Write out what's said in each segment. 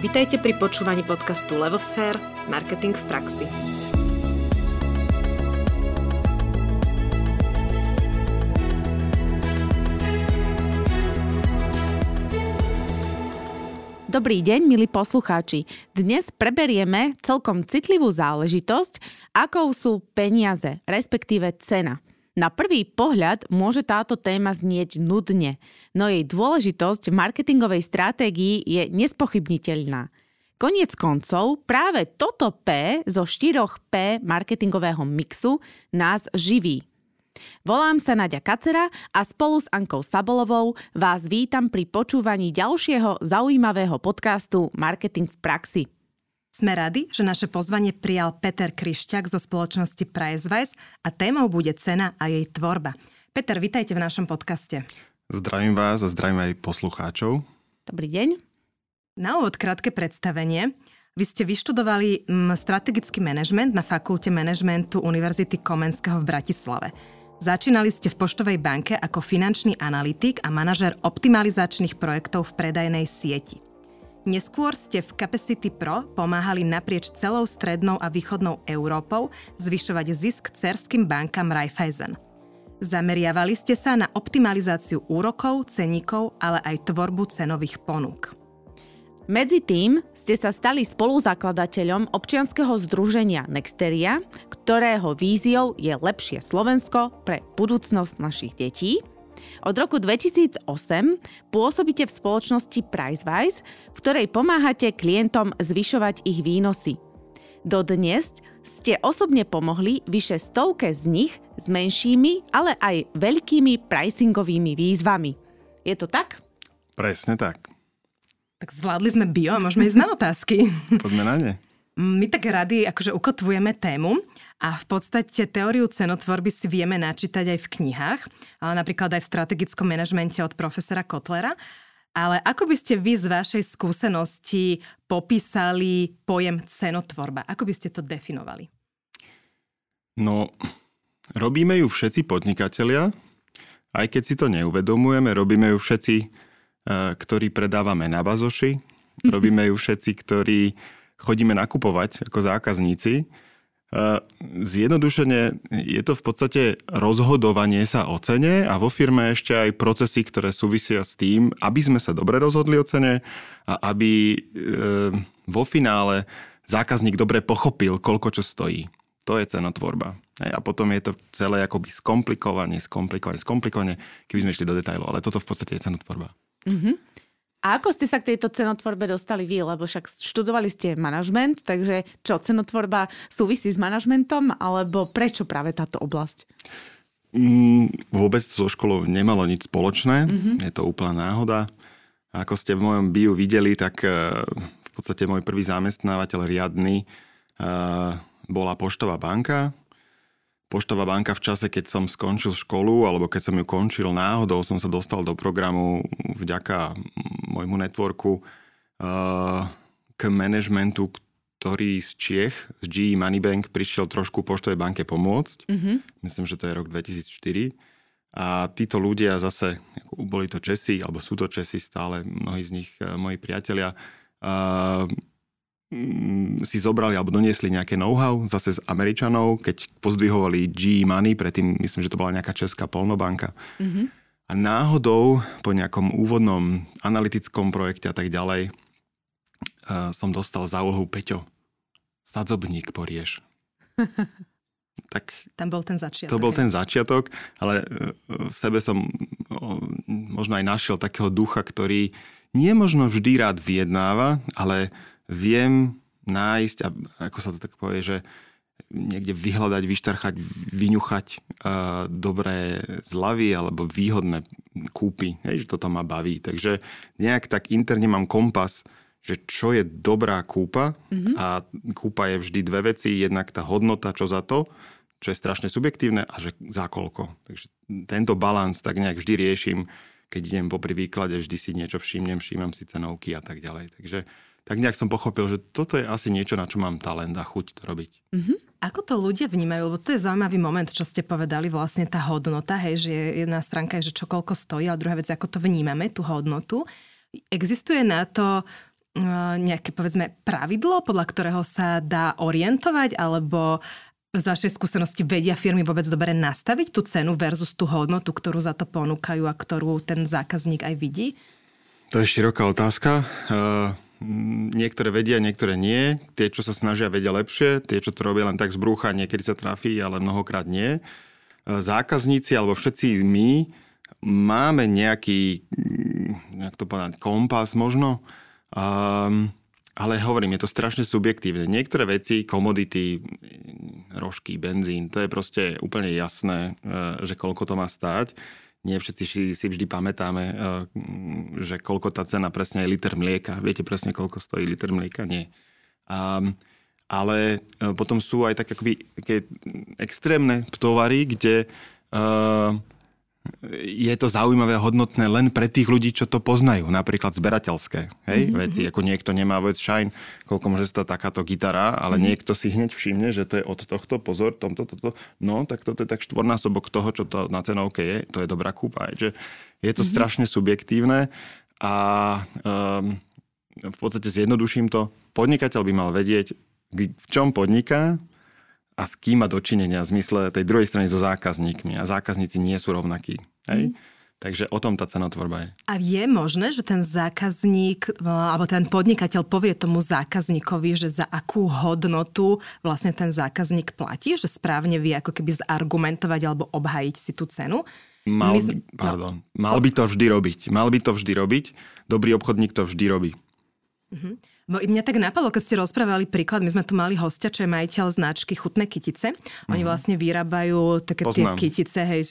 Vitajte pri počúvaní podcastu Levosfér – Marketing v praxi. Dobrý deň, milí poslucháči. Dnes preberieme celkom citlivú záležitosť, akou sú peniaze, respektíve cena. Na prvý pohľad môže táto téma znieť nudne, no jej dôležitosť v marketingovej stratégii je nespochybniteľná. Koniec koncov, práve toto P zo 4P marketingového mixu nás živí. Volám sa Nadia Kacera a spolu s Ankou Sabolovou vás vítam pri počúvaní ďalšieho zaujímavého podcastu Marketing v praxi. Sme radi, že naše pozvanie prijal Peter Kryšťak zo spoločnosti Pricewise a témou bude cena a jej tvorba. Peter, vitajte v našom podcaste. Zdravím vás a zdravím aj poslucháčov. Dobrý deň. Na úvod krátke predstavenie. Vy ste vyštudovali mm, strategický manažment na Fakulte manažmentu Univerzity Komenského v Bratislave. Začínali ste v Poštovej banke ako finančný analytik a manažer optimalizačných projektov v predajnej sieti. Neskôr ste v Capacity Pro pomáhali naprieč celou strednou a východnou Európou zvyšovať zisk cerským bankám Raiffeisen. Zameriavali ste sa na optimalizáciu úrokov, ceníkov, ale aj tvorbu cenových ponúk. Medzi tým ste sa stali spoluzakladateľom občianskeho združenia Nexteria, ktorého víziou je lepšie Slovensko pre budúcnosť našich detí. Od roku 2008 pôsobíte v spoločnosti Pricewise, v ktorej pomáhate klientom zvyšovať ich výnosy. Dodnes ste osobne pomohli vyše stovke z nich s menšími, ale aj veľkými pricingovými výzvami. Je to tak? Presne tak. Tak zvládli sme bio a môžeme ísť na otázky. Poďme na ne. My tak radi akože ukotvujeme tému a v podstate teóriu cenotvorby si vieme načítať aj v knihách, napríklad aj v strategickom manažmente od profesora Kotlera. Ale ako by ste vy z vašej skúsenosti popísali pojem cenotvorba? Ako by ste to definovali? No, robíme ju všetci podnikatelia, aj keď si to neuvedomujeme, robíme ju všetci E, ktorý predávame na bazoši. Robíme ju všetci, ktorí chodíme nakupovať ako zákazníci. E, zjednodušene je to v podstate rozhodovanie sa o cene a vo firme ešte aj procesy, ktoré súvisia s tým, aby sme sa dobre rozhodli o cene a aby e, vo finále zákazník dobre pochopil, koľko čo stojí. To je cenotvorba. A potom je to celé akoby skomplikovanie, skomplikovanie, skomplikovanie, keby sme išli do detajlov. Ale toto v podstate je cenotvorba. Uh-huh. A ako ste sa k tejto cenotvorbe dostali vy? Lebo však študovali ste manažment, takže čo, cenotvorba súvisí s manažmentom, alebo prečo práve táto oblasť? Mm, vôbec so školou nemalo nič spoločné, uh-huh. je to úplná náhoda. Ako ste v mojom bio videli, tak uh, v podstate môj prvý zamestnávateľ riadny uh, bola Poštová banka, Poštová banka v čase, keď som skončil školu, alebo keď som ju končil náhodou, som sa dostal do programu vďaka môjmu networku uh, k manažmentu, ktorý z Čiech, z GE Moneybank, prišiel trošku Poštovej banke pomôcť. Mm-hmm. Myslím, že to je rok 2004. A títo ľudia zase, boli to Česi, alebo sú to Česi stále, mnohí z nich uh, moji priatelia, uh, si zobrali alebo doniesli nejaké know-how zase z Američanov, keď pozdvihovali G Money, predtým myslím, že to bola nejaká česká polnobanka. Mm-hmm. A náhodou po nejakom úvodnom analytickom projekte a tak ďalej uh, som dostal za úlohu Peťo, sadzobník porieš. tak Tam bol ten začiatok. To bol ten začiatok, ale e, v sebe som možno aj našiel takého ducha, ktorý nie možno vždy rád vyjednáva, ale viem nájsť, a ako sa to tak povie, že niekde vyhľadať, vyštarchať, vyňuchať uh, dobré zľavy alebo výhodné kúpy, hej, že toto ma baví. Takže nejak tak interne mám kompas, že čo je dobrá kúpa mm-hmm. a kúpa je vždy dve veci, jednak tá hodnota, čo za to, čo je strašne subjektívne a že za koľko. Takže tento balans tak nejak vždy riešim, keď idem popri výklade, vždy si niečo všimnem, všímam si cenovky a tak ďalej. Takže tak nejak som pochopil, že toto je asi niečo, na čo mám talent a chuť to robiť. Mm-hmm. Ako to ľudia vnímajú? Lebo to je zaujímavý moment, čo ste povedali, vlastne tá hodnota, hej, že jedna stránka je, že čo koľko stojí, a druhá vec, ako to vnímame, tú hodnotu. Existuje na to nejaké, povedzme, pravidlo, podľa ktorého sa dá orientovať, alebo z vašej skúsenosti vedia firmy vôbec dobre nastaviť tú cenu versus tú hodnotu, ktorú za to ponúkajú a ktorú ten zákazník aj vidí? To je široká otázka. Uh, niektoré vedia, niektoré nie. Tie, čo sa snažia, vedia lepšie. Tie, čo to robia len tak z brúcha, niekedy sa trafí, ale mnohokrát nie. Uh, zákazníci, alebo všetci my, máme nejaký, jak to povedať, kompas možno, um, ale hovorím, je to strašne subjektívne. Niektoré veci, komodity, rožky, benzín, to je proste úplne jasné, e, že koľko to má stáť. Nie všetci si vždy pamätáme, e, že koľko tá cena presne je liter mlieka. Viete presne, koľko stojí liter mlieka? Nie. Um, ale e, potom sú aj tak akoby také extrémne tovary, kde uh, je to zaujímavé a hodnotné len pre tých ľudí, čo to poznajú. Napríklad zberateľské hej, mm-hmm. veci. Ako niekto nemá vec Shine, koľko môže stať takáto gitara, ale mm-hmm. niekto si hneď všimne, že to je od tohto, pozor, tomto, toto. No, tak toto je tak štvornásobok toho, čo to na cenovke je. To je dobrá kúpa. Že je to mm-hmm. strašne subjektívne a um, v podstate zjednoduším to. Podnikateľ by mal vedieť, v čom podniká, a s kým má dočinenia v zmysle tej druhej strany so zákazníkmi. A zákazníci nie sú rovnakí. Hej? Mm. Takže o tom tá cenotvorba je. A je možné, že ten zákazník alebo ten podnikateľ povie tomu zákazníkovi, že za akú hodnotu vlastne ten zákazník platí, že správne vie ako keby zargumentovať alebo obhajiť si tú cenu? Mal, My, no. pardon, mal by to vždy robiť. Mal by to vždy robiť. Dobrý obchodník to vždy robí. Uh-huh. No, mňa tak napadlo, keď ste rozprávali príklad, my sme tu mali hostia, čo je majiteľ značky Chutné kytice. Oni mm. vlastne vyrábajú také Poznám. tie kytice, hej,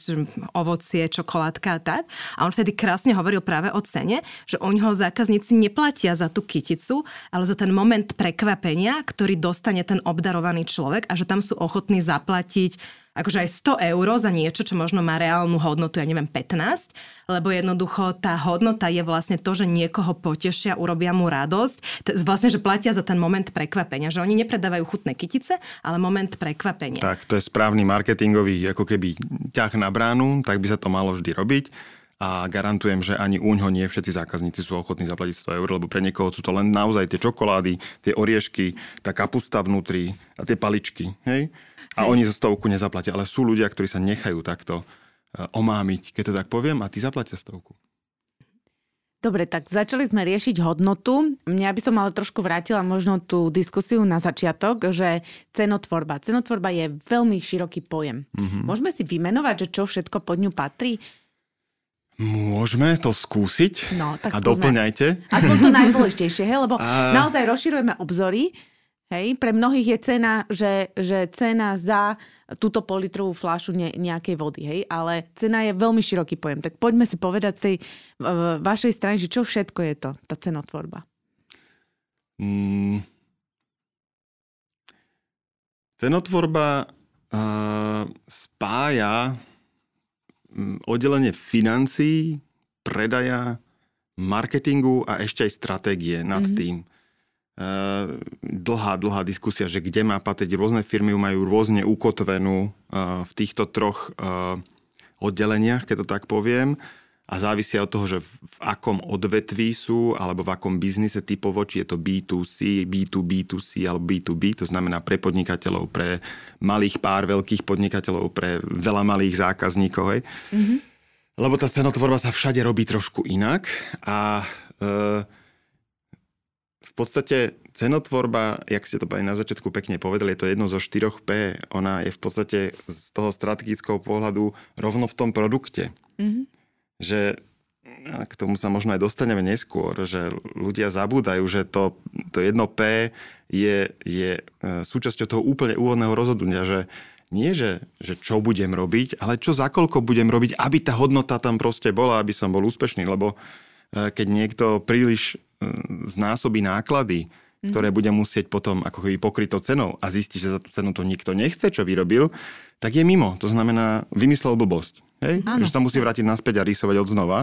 ovocie, čokoládka a tak. A on vtedy krásne hovoril práve o cene, že u neho zákazníci neplatia za tú kyticu, ale za ten moment prekvapenia, ktorý dostane ten obdarovaný človek a že tam sú ochotní zaplatiť akože aj 100 eur za niečo, čo možno má reálnu hodnotu, ja neviem, 15, lebo jednoducho tá hodnota je vlastne to, že niekoho potešia, urobia mu radosť, vlastne, že platia za ten moment prekvapenia, že oni nepredávajú chutné kytice, ale moment prekvapenia. Tak, to je správny marketingový ako keby ťah na bránu, tak by sa to malo vždy robiť a garantujem, že ani u ňoho nie všetci zákazníci sú ochotní zaplatiť 100 eur, lebo pre niekoho sú to len naozaj tie čokolády, tie oriešky, tá kapusta vnútri a tie paličky. Hej? A Hej. oni zo stovku nezaplatia, ale sú ľudia, ktorí sa nechajú takto e, omámiť, keď to tak poviem, a tí zaplatia stovku. Dobre, tak začali sme riešiť hodnotu. Mňa by som ale trošku vrátila možno tú diskusiu na začiatok, že cenotvorba. Cenotvorba je veľmi široký pojem. Mm-hmm. Môžeme si vymenovať, že čo všetko pod ňu patrí? Môžeme to skúsiť no, tak a skúsme. doplňajte. Aspoň to najdôležitejšie, hej? lebo a... naozaj rozširujeme obzory Hej, pre mnohých je cena, že, že cena za túto politrovú fľašu ne, nejakej vody, hej, ale cena je veľmi široký pojem. Tak poďme si povedať z tej vašej strany, že čo všetko je to, tá cenotvorba. Mm. Cenotvorba uh, spája um, oddelenie financií, predaja, marketingu a ešte aj stratégie nad mm-hmm. tým. Eh, dlhá, dlhá diskusia, že kde má patriť. Rôzne firmy majú rôzne ukotvenú eh, v týchto troch eh, oddeleniach, keď to tak poviem. A závisia od toho, že v akom odvetví sú, alebo v akom biznise typovo, či je to B2C, B2B2C alebo B2B, to znamená pre podnikateľov, pre malých pár veľkých podnikateľov, pre veľa malých zákazníkov. Hej. Mm-hmm. Lebo tá cenotvorba sa všade robí trošku inak a e, podstate cenotvorba, jak ste to aj na začiatku pekne povedali, je to jedno zo 4 P. Ona je v podstate z toho strategického pohľadu rovno v tom produkte. Mm-hmm. Že k tomu sa možno aj dostaneme neskôr, že ľudia zabúdajú, že to, to jedno P je, je e, súčasťou toho úplne úvodného rozhodnutia, že nie, že, že čo budem robiť, ale čo za koľko budem robiť, aby tá hodnota tam proste bola, aby som bol úspešný, lebo e, keď niekto príliš znásobí náklady, mm. ktoré bude musieť potom ako keby pokryť to cenou a zistí, že za tú cenu to nikto nechce, čo vyrobil, tak je mimo. To znamená, vymyslel blbosť. Hej? Že sa musí vrátiť naspäť a rýsovať od znova.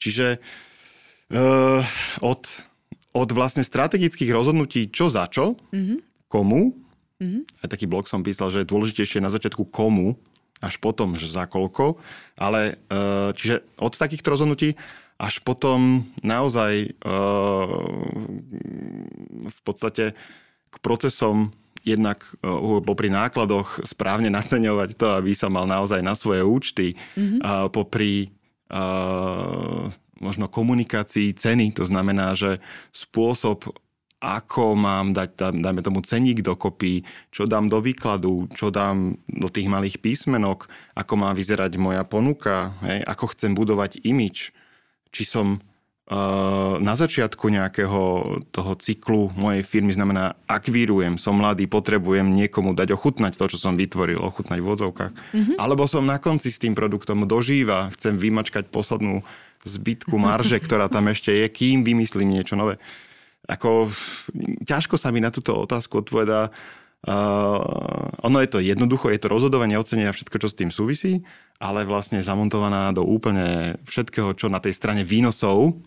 Čiže uh, od, od vlastne strategických rozhodnutí, čo za čo, mm-hmm. komu, mm-hmm. aj taký blog som písal, že je dôležitejšie na začiatku komu, až potom, že za koľko. Ale uh, čiže od takýchto rozhodnutí až potom naozaj v podstate k procesom jednak popri nákladoch správne naceňovať to, aby sa mal naozaj na svoje účty, mm-hmm. popri uh, možno komunikácii ceny, to znamená, že spôsob, ako mám dať, dajme tomu ceník dokopy, čo dám do výkladu, čo dám do tých malých písmenok, ako má vyzerať moja ponuka, hej, ako chcem budovať imič, či som na začiatku nejakého toho cyklu mojej firmy znamená akvírujem, som mladý, potrebujem niekomu dať ochutnať to, čo som vytvoril, ochutnať v odzovkách. Mm-hmm. Alebo som na konci s tým produktom dožíva, chcem vymačkať poslednú zbytku marže, ktorá tam ešte je, kým vymyslím niečo nové. Ako, ťažko sa mi na túto otázku odpovedá. Uh, ono je to jednoducho, je to rozhodovanie, ocenia všetko, čo s tým súvisí, ale vlastne zamontovaná do úplne všetkého, čo na tej strane výnosov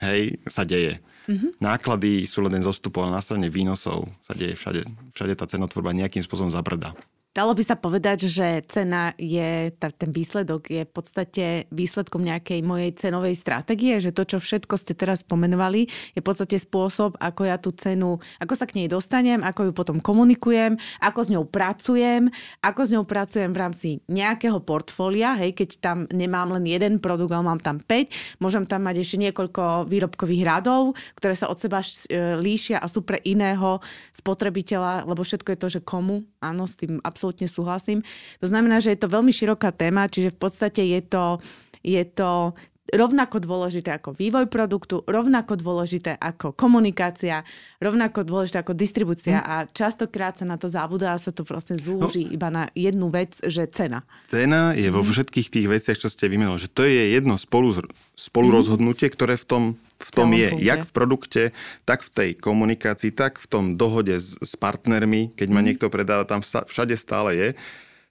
hej, sa deje. Mm-hmm. Náklady sú len zostupov, ale na strane výnosov sa deje všade. Všade tá cenotvorba nejakým spôsobom zabrda. Dalo by sa povedať, že cena je, ten výsledok je v podstate výsledkom nejakej mojej cenovej stratégie, že to, čo všetko ste teraz pomenovali, je v podstate spôsob, ako ja tú cenu, ako sa k nej dostanem, ako ju potom komunikujem, ako s ňou pracujem, ako s ňou pracujem v rámci nejakého portfólia, hej, keď tam nemám len jeden produkt, ale mám tam 5, môžem tam mať ešte niekoľko výrobkových radov, ktoré sa od seba e, líšia a sú pre iného spotrebiteľa, lebo všetko je to, že komu, áno, s tým absolútne súhlasím. To znamená, že je to veľmi široká téma, čiže v podstate je to, je to rovnako dôležité ako vývoj produktu, rovnako dôležité ako komunikácia, rovnako dôležité ako distribúcia mm. a častokrát sa na to zabudá a sa to proste zúži no, iba na jednu vec, že cena. Cena je vo mhm. všetkých tých veciach, čo ste vymenili, že to je jedno spolu, spolu mm. rozhodnutie, ktoré v tom v tom je, punkte. jak v produkte, tak v tej komunikácii, tak v tom dohode s, s partnermi, keď ma mhm. niekto predáva, tam všade stále je.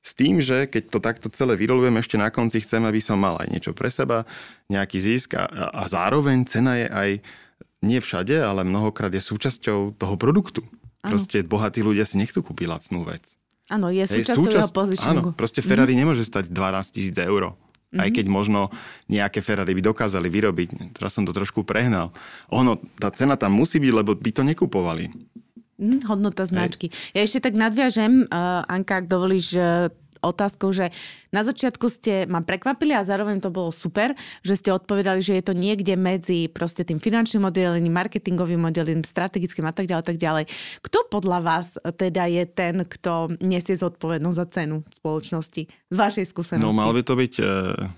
S tým, že keď to takto celé vyrolujem, ešte na konci chcem, aby som mal aj niečo pre seba, nejaký zisk a, a zároveň cena je aj nie všade, ale mnohokrát je súčasťou toho produktu. Ano. Proste bohatí ľudia si nechcú kúpiť lacnú vec. Áno, je súčasťou súčasť, jeho. Áno, proste Ferrari mm. nemôže stať 12 tisíc eur. Mm-hmm. Aj keď možno nejaké Ferrari by dokázali vyrobiť. Teraz som to trošku prehnal. Ono, tá cena tam musí byť, lebo by to nekupovali. Mm, hodnota značky. Hej. Ja ešte tak nadviažem, uh, Anka, ak dovolíš, uh, otázkou, že na začiatku ste ma prekvapili a zároveň to bolo super, že ste odpovedali, že je to niekde medzi proste tým finančným oddelením, marketingovým oddelením, strategickým a tak ďalej, tak ďalej. Kto podľa vás teda je ten, kto nesie zodpovednosť za cenu v spoločnosti z vašej skúsenosti? No mal by to byť e,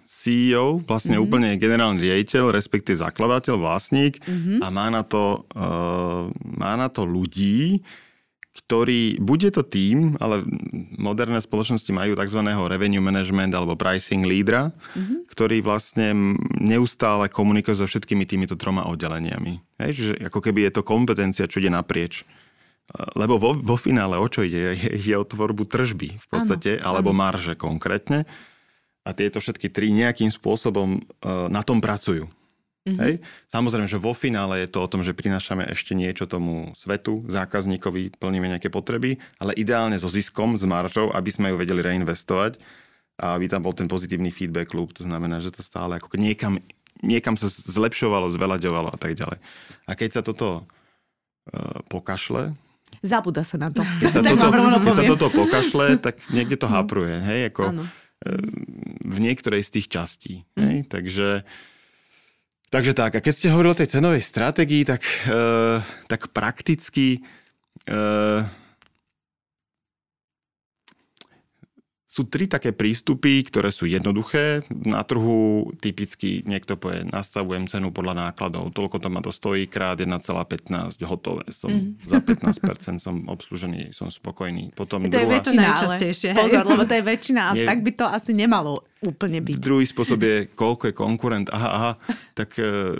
CEO, vlastne mm-hmm. úplne generálny riaditeľ, respektíve zakladateľ, vlastník mm-hmm. a má na to, uh, má na to ľudí, ktorý, bude to tým, ale moderné spoločnosti majú tzv. revenue management alebo pricing lídra, mm-hmm. ktorý vlastne neustále komunikuje so všetkými týmito troma oddeleniami. Hej, čiže ako keby je to kompetencia, čo ide naprieč. Lebo vo, vo finále o čo ide? Je, je o tvorbu tržby v podstate, ano, alebo ano. marže konkrétne. A tieto všetky tri nejakým spôsobom uh, na tom pracujú. Mm-hmm. Hej? Samozrejme, že vo finále je to o tom, že prinášame ešte niečo tomu svetu, zákazníkovi, plníme nejaké potreby, ale ideálne so ziskom, s maržou, aby sme ju vedeli reinvestovať a aby tam bol ten pozitívny feedback loop. To znamená, že to stále ako niekam, niekam sa zlepšovalo, zvelaďovalo a tak ďalej. A keď sa toto uh, pokašle, Zabúda sa na to. Keď sa, toto, keď sa toto pokašle, tak niekde to mhm. hapruje. Hej? Ako, uh, v niektorej z tých častí. Hej? Mm. Takže Takže tak, a keď ste hovorili o tej cenovej stratégii, tak, e, tak prakticky e, sú tri také prístupy, ktoré sú jednoduché. Na trhu typicky niekto povie, nastavujem cenu podľa nákladov, toľko to ma to stojí, krát 1,15, hotové. Som, mm. Za 15% som obslužený, som spokojný. Potom to druhá... je väčšina najčastejšie. Pozor, lebo to je väčšina a Nie. tak by to asi nemalo úplne byť. Druhý spôsob je, koľko je konkurent. Aha, aha, tak e,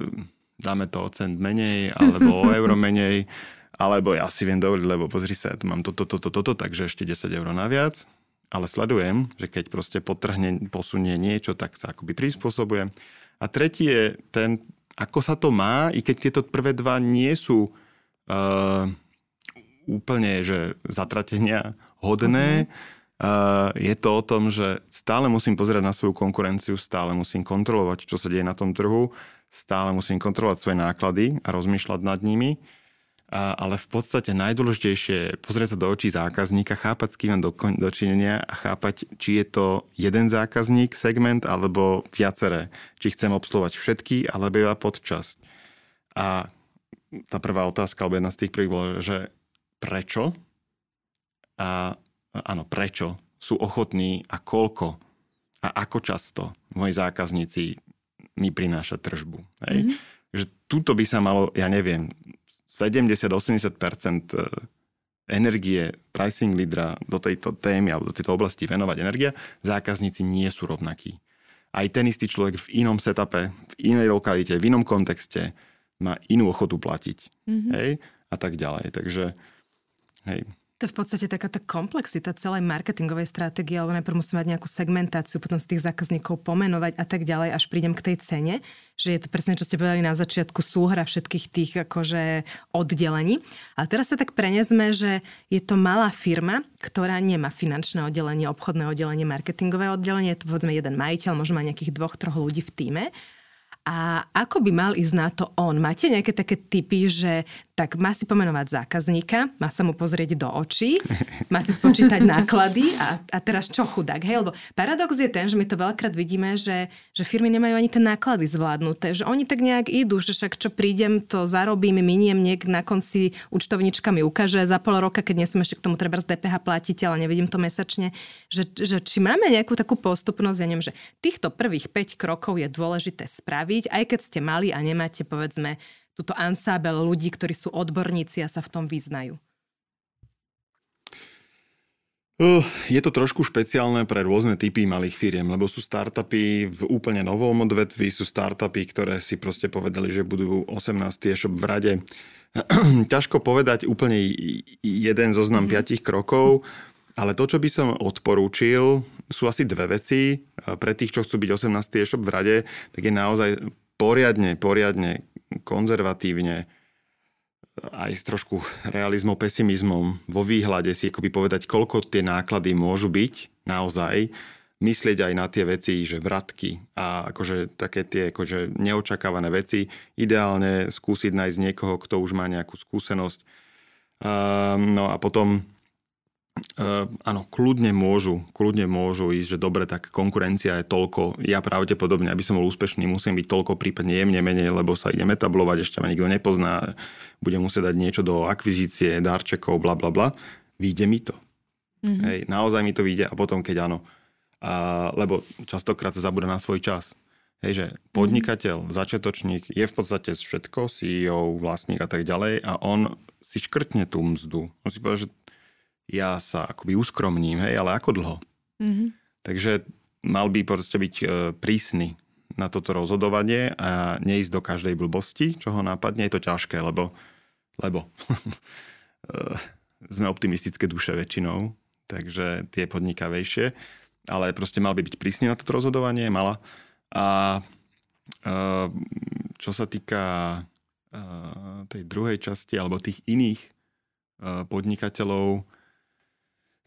dáme to o cent menej, alebo o euro menej, alebo ja si viem dovoliť, lebo pozri sa, ja tu mám toto, toto, toto, takže ešte 10 eur naviac ale sledujem, že keď proste potrhne, posunie niečo, tak sa akoby prispôsobujem. A tretí je ten, ako sa to má, i keď tieto prvé dva nie sú uh, úplne že zatratenia hodné, mm-hmm. Uh, je to o tom, že stále musím pozerať na svoju konkurenciu, stále musím kontrolovať, čo sa deje na tom trhu, stále musím kontrolovať svoje náklady a rozmýšľať nad nimi. A, ale v podstate najdôležitejšie je pozrieť sa do očí zákazníka, chápať, s kým mám do, dočinenia a chápať, či je to jeden zákazník, segment alebo viaceré. Či chcem obsluhovať všetky, alebo iba podčasť. A tá prvá otázka, alebo jedna z tých prvých bola, že prečo? A áno, prečo sú ochotní a koľko a ako často moji zákazníci mi prináša tržbu. Hej? Mm-hmm. Že tuto by sa malo, ja neviem, 70-80% e, energie pricing lídra do tejto témy alebo do tejto oblasti venovať energia, zákazníci nie sú rovnakí. Aj ten istý človek v inom setupe, v inej lokalite, v inom kontexte má inú ochotu platiť. Mm-hmm. Hej? A tak ďalej. Takže hej, to je v podstate taká tá komplexita celej marketingovej stratégie, alebo najprv musím mať nejakú segmentáciu, potom z tých zákazníkov pomenovať a tak ďalej, až prídem k tej cene, že je to presne, čo ste povedali na začiatku, súhra všetkých tých akože oddelení. A teraz sa tak prenesme, že je to malá firma, ktorá nemá finančné oddelenie, obchodné oddelenie, marketingové oddelenie, je to povedzme jeden majiteľ, možno má nejakých dvoch, troch ľudí v týme. A ako by mal ísť na to on? Máte nejaké také typy, že tak má si pomenovať zákazníka, má sa mu pozrieť do očí, má si spočítať náklady a, a teraz čo chudák, hej? Lebo paradox je ten, že my to veľakrát vidíme, že, že firmy nemajú ani tie náklady zvládnuté, že oni tak nejak idú, že však čo prídem, to zarobím, miniem, niek na konci účtovnička mi ukáže za pol roka, keď nie som ešte k tomu treba z DPH platiť, ale nevidím to mesačne, že, že či máme nejakú takú postupnosť, ja neviem, že týchto prvých 5 krokov je dôležité spraviť, aj keď ste mali a nemáte, povedzme, túto ansábel ľudí, ktorí sú odborníci a sa v tom vyznajú? Uh, je to trošku špeciálne pre rôzne typy malých firiem, lebo sú startupy v úplne novom odvetvi, sú startupy, ktoré si proste povedali, že budú 18 e-shop v rade. Ťažko povedať úplne jeden zoznam mm-hmm. piatich krokov, ale to, čo by som odporúčil, sú asi dve veci. Pre tých, čo chcú byť 18 e-shop v rade, tak je naozaj poriadne, poriadne konzervatívne, aj s trošku realizmom, pesimizmom vo výhľade si akoby povedať, koľko tie náklady môžu byť naozaj, myslieť aj na tie veci, že vratky a akože také tie akože neočakávané veci. Ideálne skúsiť nájsť niekoho, kto už má nejakú skúsenosť. Um, no a potom Uh, áno, kľudne môžu, kľudne môžu ísť, že dobre, tak konkurencia je toľko. Ja pravdepodobne, aby som bol úspešný, musím byť toľko, prípadne jemne menej, lebo sa idem etablovať, ešte ma nikto nepozná, budem musieť dať niečo do akvizície, darčekov, bla bla bla. Výjde mi to. Mm-hmm. Hej, naozaj mi to vyjde a potom, keď áno. A, lebo častokrát sa zabúda na svoj čas. Hej, že podnikateľ, mm-hmm. začiatočník je v podstate všetko, CEO, vlastník a tak ďalej a on si škrtne tú mzdu. On si povie, že ja sa akoby uskromním, hej, ale ako dlho? Mm-hmm. Takže mal by proste byť e, prísny na toto rozhodovanie a neísť do každej blbosti, čo ho nápadne. Je to ťažké, lebo, lebo e, sme optimistické duše väčšinou, takže tie podnikavejšie, ale proste mal by byť prísny na toto rozhodovanie, mala. A e, čo sa týka tej druhej časti alebo tých iných podnikateľov,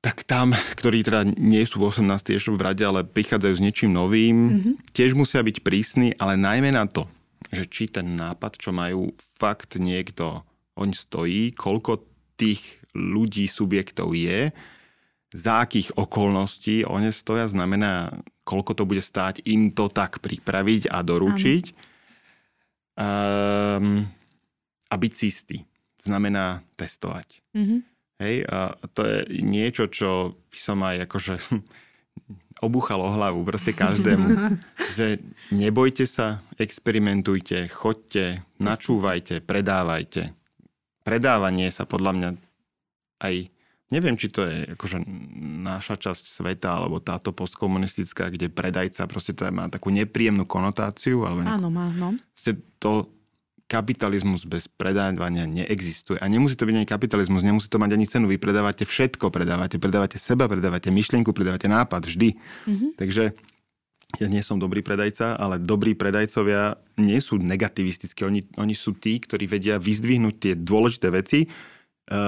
tak tam, ktorí teda nie sú v 18. ešte v rade, ale prichádzajú s niečím novým, mm-hmm. tiež musia byť prísni, ale najmä na to, že či ten nápad, čo majú fakt niekto, oň stojí, koľko tých ľudí, subjektov je, za akých okolností one stoja, znamená, koľko to bude stáť im to tak pripraviť a doručiť. Um, a byť istý. Znamená testovať. Mm-hmm. Hej, a to je niečo, čo by som aj akože obúchal o hlavu proste každému. že nebojte sa, experimentujte, chodte, načúvajte, predávajte. Predávanie sa podľa mňa aj Neviem, či to je akože naša časť sveta, alebo táto postkomunistická, kde predajca proste to má takú nepríjemnú konotáciu. Alebo Áno, má, no. To kapitalizmus bez predávania neexistuje. A nemusí to byť ani kapitalizmus, nemusí to mať ani cenu. Vy predávate všetko, predávate, predávate seba, predávate myšlienku, predávate nápad vždy. Mm-hmm. Takže ja nie som dobrý predajca, ale dobrí predajcovia nie sú negativistickí. Oni, oni sú tí, ktorí vedia vyzdvihnúť tie dôležité veci, e,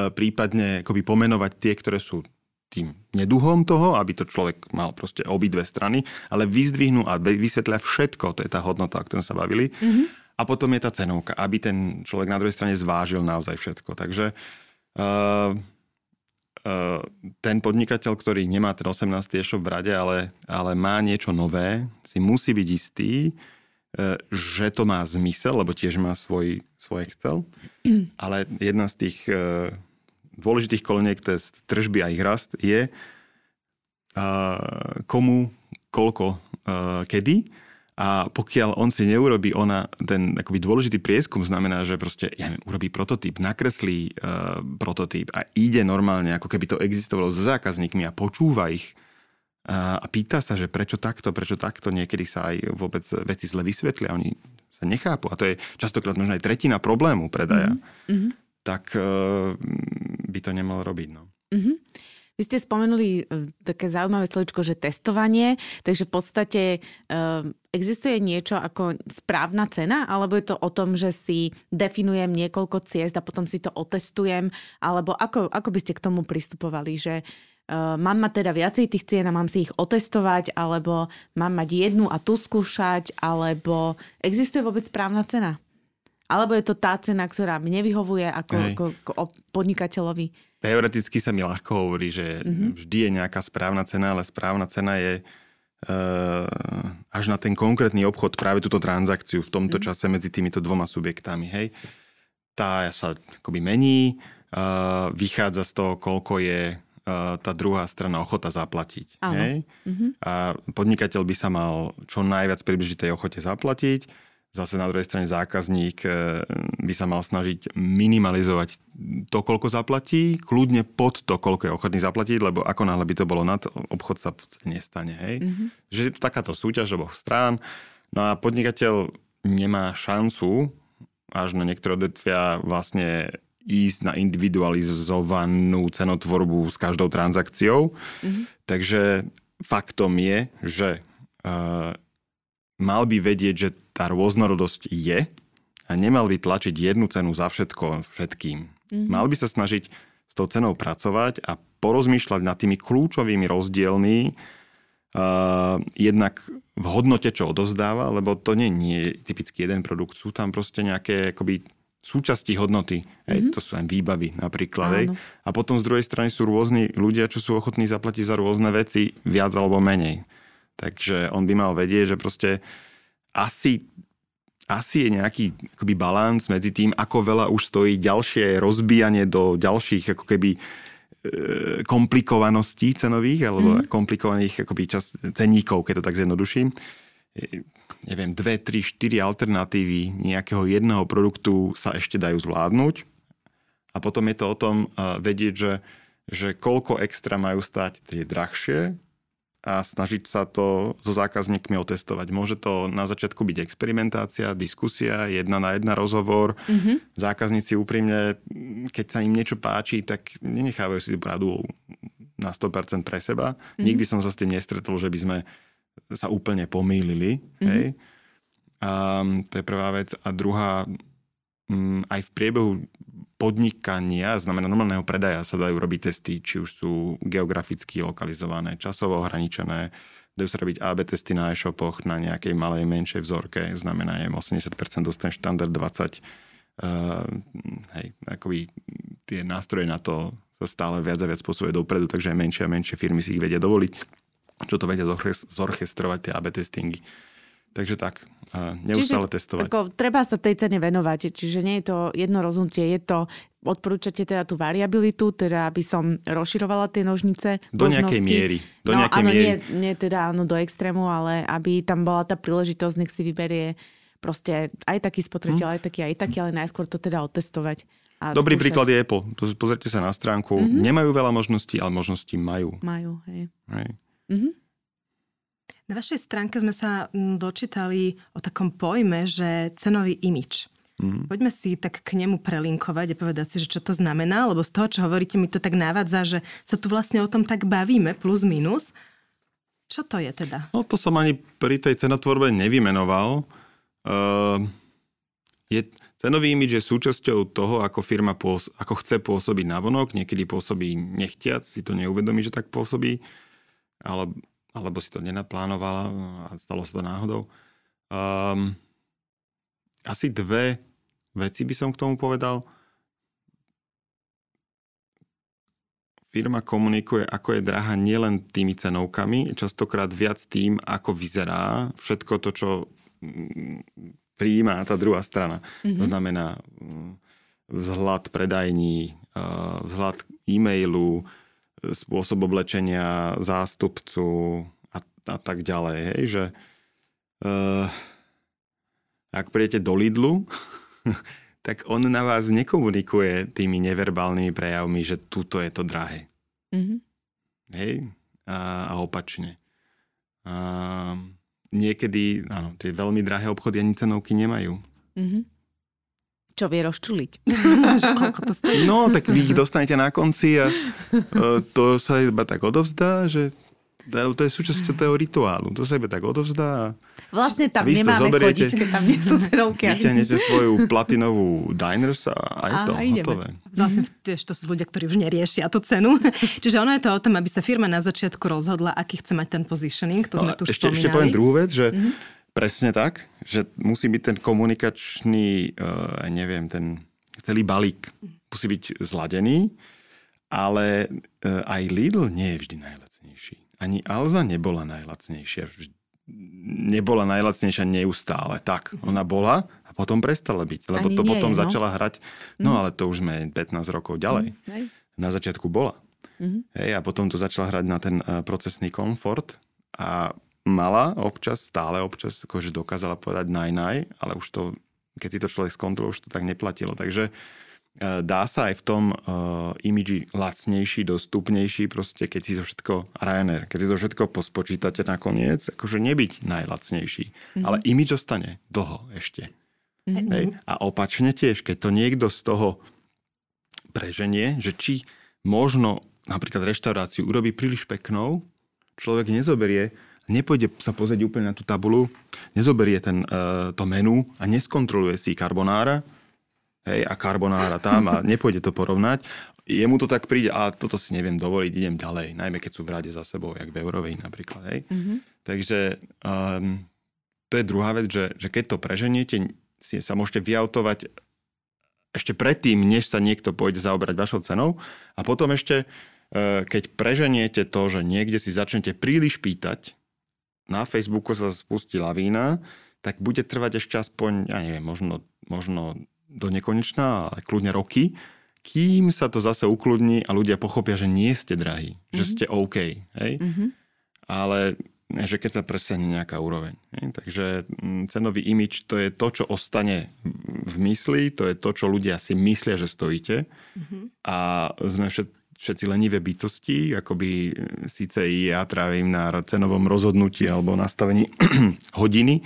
prípadne akoby pomenovať tie, ktoré sú tým neduhom toho, aby to človek mal proste obidve strany, ale vyzdvihnú a vysvetlia všetko, to je tá hodnota, o ktorej sa bavili. Mm-hmm a potom je tá cenovka, aby ten človek na druhej strane zvážil naozaj všetko. Takže uh, uh, ten podnikateľ, ktorý nemá ten 18. e-shop v rade, ale, ale má niečo nové, si musí byť istý, uh, že to má zmysel, lebo tiež má svoj, svoj Excel. Ale jedna z tých uh, dôležitých koloniek, je tržby a ich rast, je komu, koľko, kedy. A pokiaľ on si neurobi ona, ten akoby dôležitý prieskum znamená, že proste ja neviem, urobí prototyp, nakreslí uh, prototyp a ide normálne, ako keby to existovalo s zákazníkmi a počúva ich uh, a pýta sa, že prečo takto, prečo takto, niekedy sa aj vôbec veci zle vysvetlia, oni sa nechápu. A to je častokrát možno aj tretina problému predaja. Mm-hmm. Tak uh, by to nemal robiť. No. Mm-hmm. Vy ste spomenuli e, také zaujímavé slovičko, že testovanie, takže v podstate e, existuje niečo ako správna cena, alebo je to o tom, že si definujem niekoľko ciest a potom si to otestujem, alebo ako, ako by ste k tomu pristupovali, že Uh, mám mať teda viacej tých cien a mám si ich otestovať, alebo mám mať jednu a tu skúšať, alebo existuje vôbec správna cena? Alebo je to tá cena, ktorá mi nevyhovuje ako, ako, ako podnikateľovi? Teoreticky sa mi ľahko hovorí, že mm-hmm. vždy je nejaká správna cena, ale správna cena je uh, až na ten konkrétny obchod, práve túto transakciu v tomto mm-hmm. čase medzi týmito dvoma subjektami. Hej. Tá sa akoby mení, uh, vychádza z toho, koľko je uh, tá druhá strana ochota zaplatiť. Hej? Mm-hmm. A podnikateľ by sa mal čo najviac približiť tej ochote zaplatiť Zase na druhej strane zákazník eh, by sa mal snažiť minimalizovať to, koľko zaplatí, kľudne pod to, koľko je ochotný zaplatiť, lebo ako náhle by to bolo nad, obchod sa nestane. Hej? Mm-hmm. Že je to takáto súťaž oboch strán. No a podnikateľ nemá šancu až na niektoré odvetvia vlastne ísť na individualizovanú cenotvorbu s každou transakciou. Mm-hmm. Takže faktom je, že uh, mal by vedieť, že tá rôznorodosť je a nemal by tlačiť jednu cenu za všetko všetkým. Mm-hmm. Mal by sa snažiť s tou cenou pracovať a porozmýšľať nad tými kľúčovými rozdielmi, uh, jednak v hodnote, čo odozdáva, lebo to nie, nie je typicky jeden produkt, sú tam proste nejaké akoby, súčasti hodnoty. Hej, mm-hmm. To sú aj výbavy napríklad. Hej. A potom z druhej strany sú rôzni ľudia, čo sú ochotní zaplatiť za rôzne veci viac alebo menej. Takže on by mal vedieť, že proste asi, asi je nejaký akoby balans medzi tým, ako veľa už stojí ďalšie rozbíjanie do ďalších ako keby e, komplikovaností cenových alebo mm. komplikovaných akoby čas, ceníkov, keď to tak zjednoduším. E, neviem, dve, tri, štyri alternatívy nejakého jedného produktu sa ešte dajú zvládnuť. A potom je to o tom uh, vedieť, že, že koľko extra majú stať tie drahšie a snažiť sa to so zákazníkmi otestovať. Môže to na začiatku byť experimentácia, diskusia, jedna na jedna rozhovor. Mm-hmm. Zákazníci úprimne, keď sa im niečo páči, tak nenechávajú si tú pravdu na 100% pre seba. Mm-hmm. Nikdy som sa s tým nestretol, že by sme sa úplne pomýlili. Mm-hmm. Hej? A, to je prvá vec. A druhá, mm, aj v priebehu podnikania, znamená normálneho predaja sa dajú robiť testy, či už sú geograficky lokalizované, časovo ohraničené, dajú sa robiť AB testy na e-shopoch na nejakej malej, menšej vzorke, znamená, že 80% dostane štandard 20. Uh, eh, hej, akoby tie nástroje na to sa stále viac a viac posúvajú dopredu, takže aj menšie a menšie firmy si ich vedia dovoliť, čo to vedia zorchestrovať tie AB testingy. Takže tak, neustále čiže, testovať. Ako, treba sa tej cene venovať, čiže nie je to jedno rozhodnutie, je to, odporúčate teda tú variabilitu, teda aby som rozširovala tie nožnice. Do možnosti. nejakej miery. Do no, nejakej áno, miery. Nie, nie teda áno, do extrému, ale aby tam bola tá príležitosť, nech si vyberie proste aj taký spotrebiteľ, hmm. aj taký, aj taký, ale najskôr to teda otestovať. A Dobrý skúšať. príklad je Apple. Pozrite sa na stránku. Mm-hmm. Nemajú veľa možností, ale možnosti majú. Majú, hej. hej. Mm-hmm. Na vašej stránke sme sa mm, dočítali o takom pojme, že cenový imič. Mm. Poďme si tak k nemu prelinkovať a povedať si, že čo to znamená, lebo z toho, čo hovoríte, mi to tak návadza, že sa tu vlastne o tom tak bavíme, plus minus. Čo to je teda? No to som ani pri tej cenotvorbe nevymenoval. Uh, je, cenový imič je súčasťou toho, ako firma pôs- ako chce pôsobiť na vonok, niekedy pôsobí nechtiac, si to neuvedomí, že tak pôsobí, ale alebo si to nenaplánovala a stalo sa to náhodou. Um, asi dve veci by som k tomu povedal. Firma komunikuje, ako je drahá nielen tými cenovkami, častokrát viac tým, ako vyzerá všetko to, čo mm, prijíma tá druhá strana. Mm-hmm. To znamená mm, vzhľad predajní, vzhľad e-mailu, spôsob oblečenia zástupcu a, a tak ďalej. Hej, že uh, ak príjete do Lidlu, tak on na vás nekomunikuje tými neverbálnymi prejavmi, že tuto je to drahé. Mm-hmm. Hej? A, a opačne. A, niekedy, áno, tie veľmi drahé obchody ani cenovky nemajú. Mm-hmm. Čo vie rozčuliť. no, tak vy ich dostanete na konci a e, to sa iba tak odovzdá, že to je súčasťou toho rituálu. To sa iba tak odovzdá. Vlastne tam nemáme zoberiete, chodiť, keď tam nie sú. Vyťahnete svoju platinovú diners a, a je to a hotové. Vlastne vieš, to sú ľudia, ktorí už neriešia tú cenu. Čiže ono je to o tom, aby sa firma na začiatku rozhodla, aký chce mať ten positioning. To no, sme tu ešte, spomínali. Ešte poviem druhú vec, že mm-hmm. Presne tak, že musí byť ten komunikačný, uh, neviem, ten celý balík musí byť zladený, ale uh, aj Lidl nie je vždy najlacnejší ani Alza nebola najlacnejšia. Nebola najlacnejšia neustále. Tak, ona bola a potom prestala byť, lebo ani to nie, potom no. začala hrať. No mm. ale to už sme 15 rokov ďalej. Mm. Na začiatku bola. Mm-hmm. Hej, a potom to začala hrať na ten uh, procesný komfort a mala občas, stále občas, akože dokázala povedať naj, naj, ale už to, keď si to človek skontroluje, už to tak neplatilo. Takže E, dá sa aj v tom uh, imidži lacnejší, dostupnejší, proste keď si to všetko, Ryanair, keď si to všetko pospočítate nakoniec, akože nebyť najlacnejší, mm-hmm. ale imidž ostane dlho ešte. Mm-hmm. Hej? A opačne tiež, keď to niekto z toho preženie, že či možno napríklad reštauráciu urobí príliš peknou, človek nezoberie, nepôjde sa pozrieť úplne na tú tabulu, nezoberie ten, uh, to menu a neskontroluje si karbonára, hej, a karbonára tam a nepôjde to porovnať. Jemu to tak príde a toto si neviem dovoliť, idem ďalej, najmä keď sú v rade za sebou, jak v Eurovej napríklad. Hej. Mm-hmm. Takže um, to je druhá vec, že, že keď to preženiete, si sa môžete vyautovať ešte predtým, než sa niekto pôjde zaobrať vašou cenou a potom ešte, uh, keď preženiete to, že niekde si začnete príliš pýtať, na Facebooku sa spustí lavína, tak bude trvať ešte aspoň, ja neviem, možno, možno do nekonečná, ale kľudne roky, kým sa to zase ukludní a ľudia pochopia, že nie ste drahí, mm-hmm. že mhm. ste OK. Hej? Mm-hmm. Ale že keď sa presahne nejaká úroveň. Hej? Takže mm, cenový imič to je to, čo ostane v mysli, to je to, čo ľudia si myslia, že stojíte. Mm-hmm. A sme všet, všetci lenivé bytosti, akoby e, síce ja trávim na cenovom rozhodnutí alebo nastavení hodiny,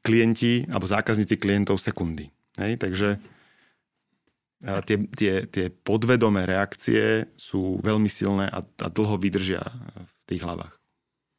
klienti alebo zákazníci klientov sekundy. Hej? Takže tie, tie, tie podvedomé reakcie sú veľmi silné a, a dlho vydržia v tých hlavách.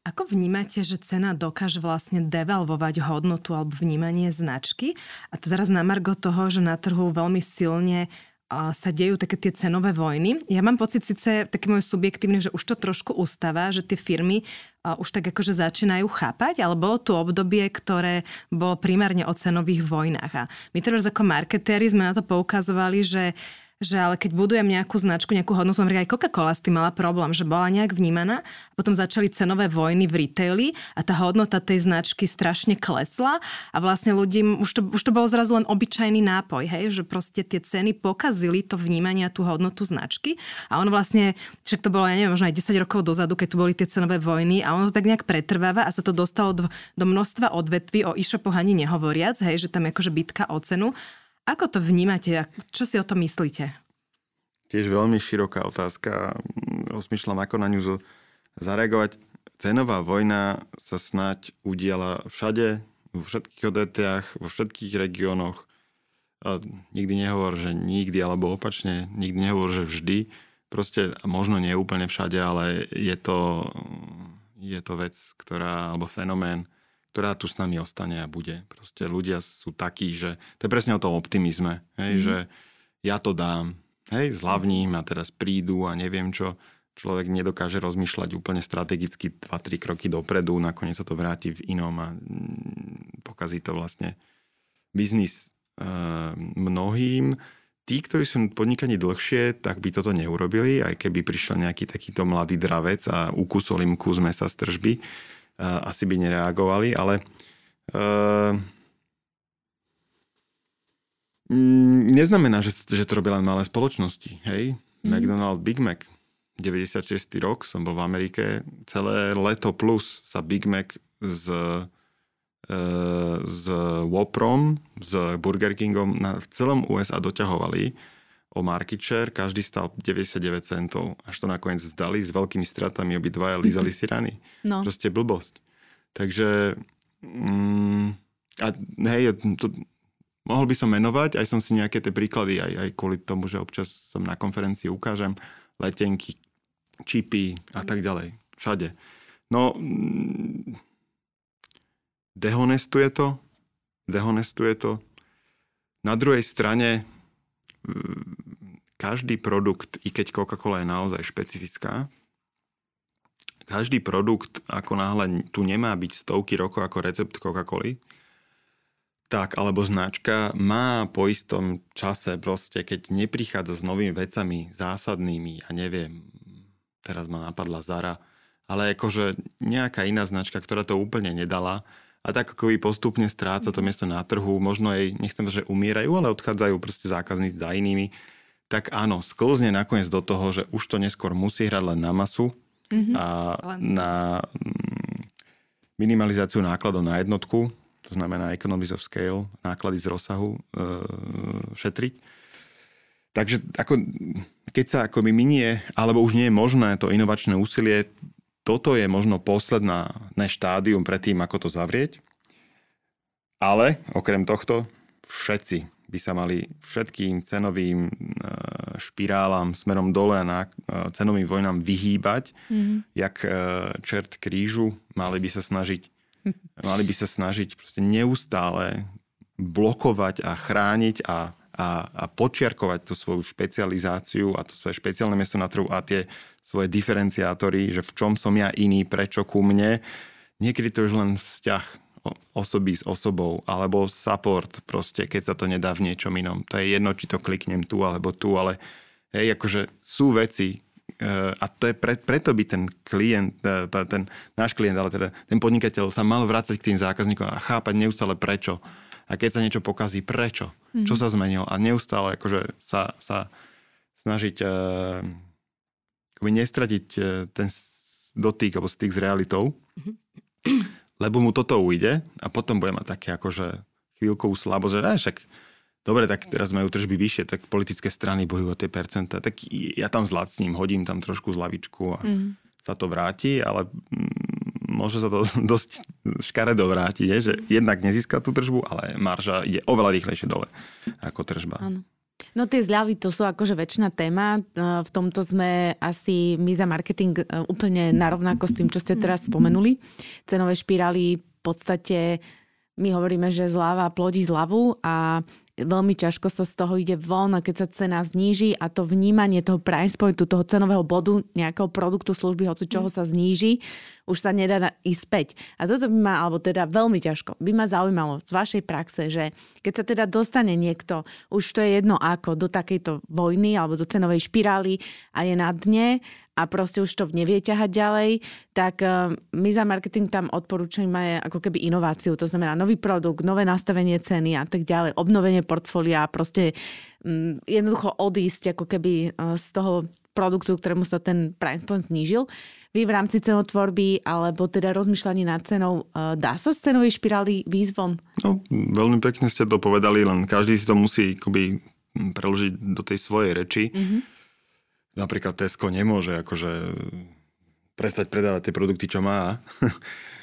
Ako vnímate, že cena dokáže vlastne devalvovať hodnotu alebo vnímanie značky? A to zaraz na margo toho, že na trhu veľmi silne sa dejú také tie cenové vojny. Ja mám pocit síce taký môj subjektívny, že už to trošku ustáva, že tie firmy už tak akože začínajú chápať, ale bolo tu obdobie, ktoré bolo primárne o cenových vojnách. A my teraz ako marketéri sme na to poukazovali, že že ale keď budujem nejakú značku, nejakú hodnotu, napríklad aj Coca-Cola s tým mala problém, že bola nejak vnímaná potom začali cenové vojny v retaili a tá hodnota tej značky strašne klesla a vlastne ľudí, už to, už to bol zrazu len obyčajný nápoj, hej, že proste tie ceny pokazili to vnímanie a tú hodnotu značky a on vlastne, však to bolo, ja neviem, možno aj 10 rokov dozadu, keď tu boli tie cenové vojny a ono tak nejak pretrváva a sa to dostalo do, do množstva odvetví, o e-shopoch ani nehovoriac, hej, že tam je akože bitka o cenu ako to vnímate a čo si o tom myslíte? Tiež veľmi široká otázka. Rozmýšľam, ako na ňu zareagovať. Cenová vojna sa snať udiala všade, vo všetkých odetiach, vo všetkých regiónoch. Nikdy nehovor, že nikdy, alebo opačne, nikdy nehovor, že vždy. Proste možno nie úplne všade, ale je to, je to vec, ktorá, alebo fenomén, ktorá tu s nami ostane a bude. Proste ľudia sú takí, že to je presne o tom optimizme, hej, mm. že ja to dám, hej, zľavním a teraz prídu a neviem čo. Človek nedokáže rozmýšľať úplne strategicky 2-3 kroky dopredu, nakoniec sa to vráti v inom a mm, pokazí to vlastne biznis mnohým tí, ktorí sú podnikaní dlhšie, tak by toto neurobili, aj keby prišiel nejaký takýto mladý dravec a ukusol im kus mesa z tržby, asi by nereagovali, ale uh, neznamená, že, že to robia len malé spoločnosti. Hej? Mm. McDonald Big Mac, 96. rok som bol v Amerike, celé leto plus sa Big Mac z s Whopperom, s Burger Kingom na, v celom USA doťahovali o market share, každý stal 99 centov, až to nakoniec zdali s veľkými stratami, obidvaja lízali si rany. No. Proste blbosť. Takže mm, a hej, to, mohol by som menovať, aj som si nejaké tie príklady, aj, aj kvôli tomu, že občas som na konferencii ukážem letenky, čipy a tak ďalej. Všade. No, mm, dehonestuje to, dehonestuje to. Na druhej strane každý produkt, i keď Coca-Cola je naozaj špecifická, každý produkt, ako náhle tu nemá byť stovky rokov ako recept Coca-Coly, tak, alebo značka má po istom čase proste, keď neprichádza s novými vecami zásadnými, ja neviem, teraz ma napadla Zara, ale akože nejaká iná značka, ktorá to úplne nedala, a tak ako postupne stráca to mhm. miesto na trhu, možno aj, nechcem že umierajú, ale odchádzajú proste zákazníci za inými, tak áno, sklzne nakoniec do toho, že už to neskôr musí hrať len na masu mm-hmm. a na mm, minimalizáciu nákladov na jednotku, to znamená economies of scale, náklady z rozsahu e, šetriť. Takže ako, keď sa akoby minie, alebo už nie je možné to inovačné úsilie toto je možno posledná štádium pred tým, ako to zavrieť. Ale okrem tohto všetci by sa mali všetkým cenovým e, špirálam smerom dole a na e, cenovým vojnám vyhýbať, mm-hmm. jak e, čert krížu, mali by sa snažiť mali by sa snažiť proste neustále blokovať a chrániť a, a, a počiarkovať tú svoju špecializáciu a to svoje špeciálne miesto na trhu a tie svoje diferenciátory, že v čom som ja iný, prečo ku mne. Niekedy to je len vzťah osoby s osobou, alebo support proste, keď sa to nedá v niečom inom. To je jedno, či to kliknem tu alebo tu, ale hej, akože sú veci, e, a to je pre, preto by ten klient, e, ten náš klient, ale teda ten podnikateľ sa mal vrácať k tým zákazníkom a chápať neustále prečo. A keď sa niečo pokazí, prečo? Mm-hmm. Čo sa zmenilo? A neustále akože sa, sa snažiť akoby nestratiť e, ten dotyk alebo styk s realitou, lebo mu toto ujde a potom bude mať také akože chvíľkovú slabosť, že však dobre, tak teraz majú tržby vyššie, tak politické strany bojujú o tie percentá, tak ja tam zlacním, hodím tam trošku zlavičku a mm. sa to vráti, ale mm, môže sa to dosť škaredo vrátiť, je, že jednak nezíska tú tržbu, ale marža ide oveľa rýchlejšie dole ako tržba. Áno. No tie zľavy to sú akože väčšina téma. E, v tomto sme asi my za marketing e, úplne narovnako s tým, čo ste teraz spomenuli. Cenové špirály v podstate my hovoríme, že zľava plodí zľavu a veľmi ťažko sa z toho ide von a keď sa cena zníži a to vnímanie toho price pointu, toho cenového bodu nejakého produktu, služby, hoci čoho sa zníži, už sa nedá ísť späť. A toto by ma, alebo teda veľmi ťažko, by ma zaujímalo z vašej praxe, že keď sa teda dostane niekto, už to je jedno ako, do takejto vojny alebo do cenovej špirály a je na dne a proste už to nevie ťahať ďalej, tak eh, my za marketing tam odporúčame ako keby inováciu, to znamená nový produkt, nové nastavenie ceny a tak ďalej, obnovenie portfólia, proste mm, jednoducho odísť ako keby eh, z toho produktu, ktorému sa ten price point znížil. Vy v rámci cenotvorby alebo teda rozmýšľaní nad cenou, eh, dá sa z cenovej špirály výjsť von? No, veľmi pekne ste to povedali, len každý si to musí akoby preložiť do tej svojej reči. Mm-hmm napríklad Tesco nemôže akože prestať predávať tie produkty, čo má.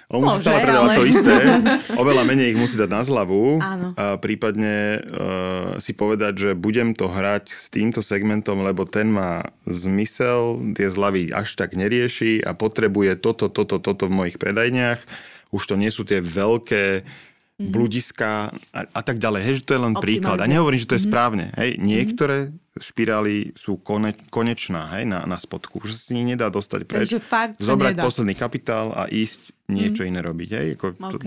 On musí stále predávať ale... to isté, oveľa menej ich musí dať na zľavu Áno. a prípadne uh, si povedať, že budem to hrať s týmto segmentom, lebo ten má zmysel, tie zľavy až tak nerieši a potrebuje toto, toto, toto v mojich predajniach. Už to nie sú tie veľké mm-hmm. bludiska a, a tak ďalej. Hej, že to je len príklad. A nehovorím, že to je mm-hmm. správne. Hej, niektoré špirály sú kone, konečná hej, na, na spodku. Už sa si nedá dostať preč. Takže fakt zobrať nedá. posledný kapitál a ísť niečo mm-hmm. iné robiť. Hej. Ako, okay. to,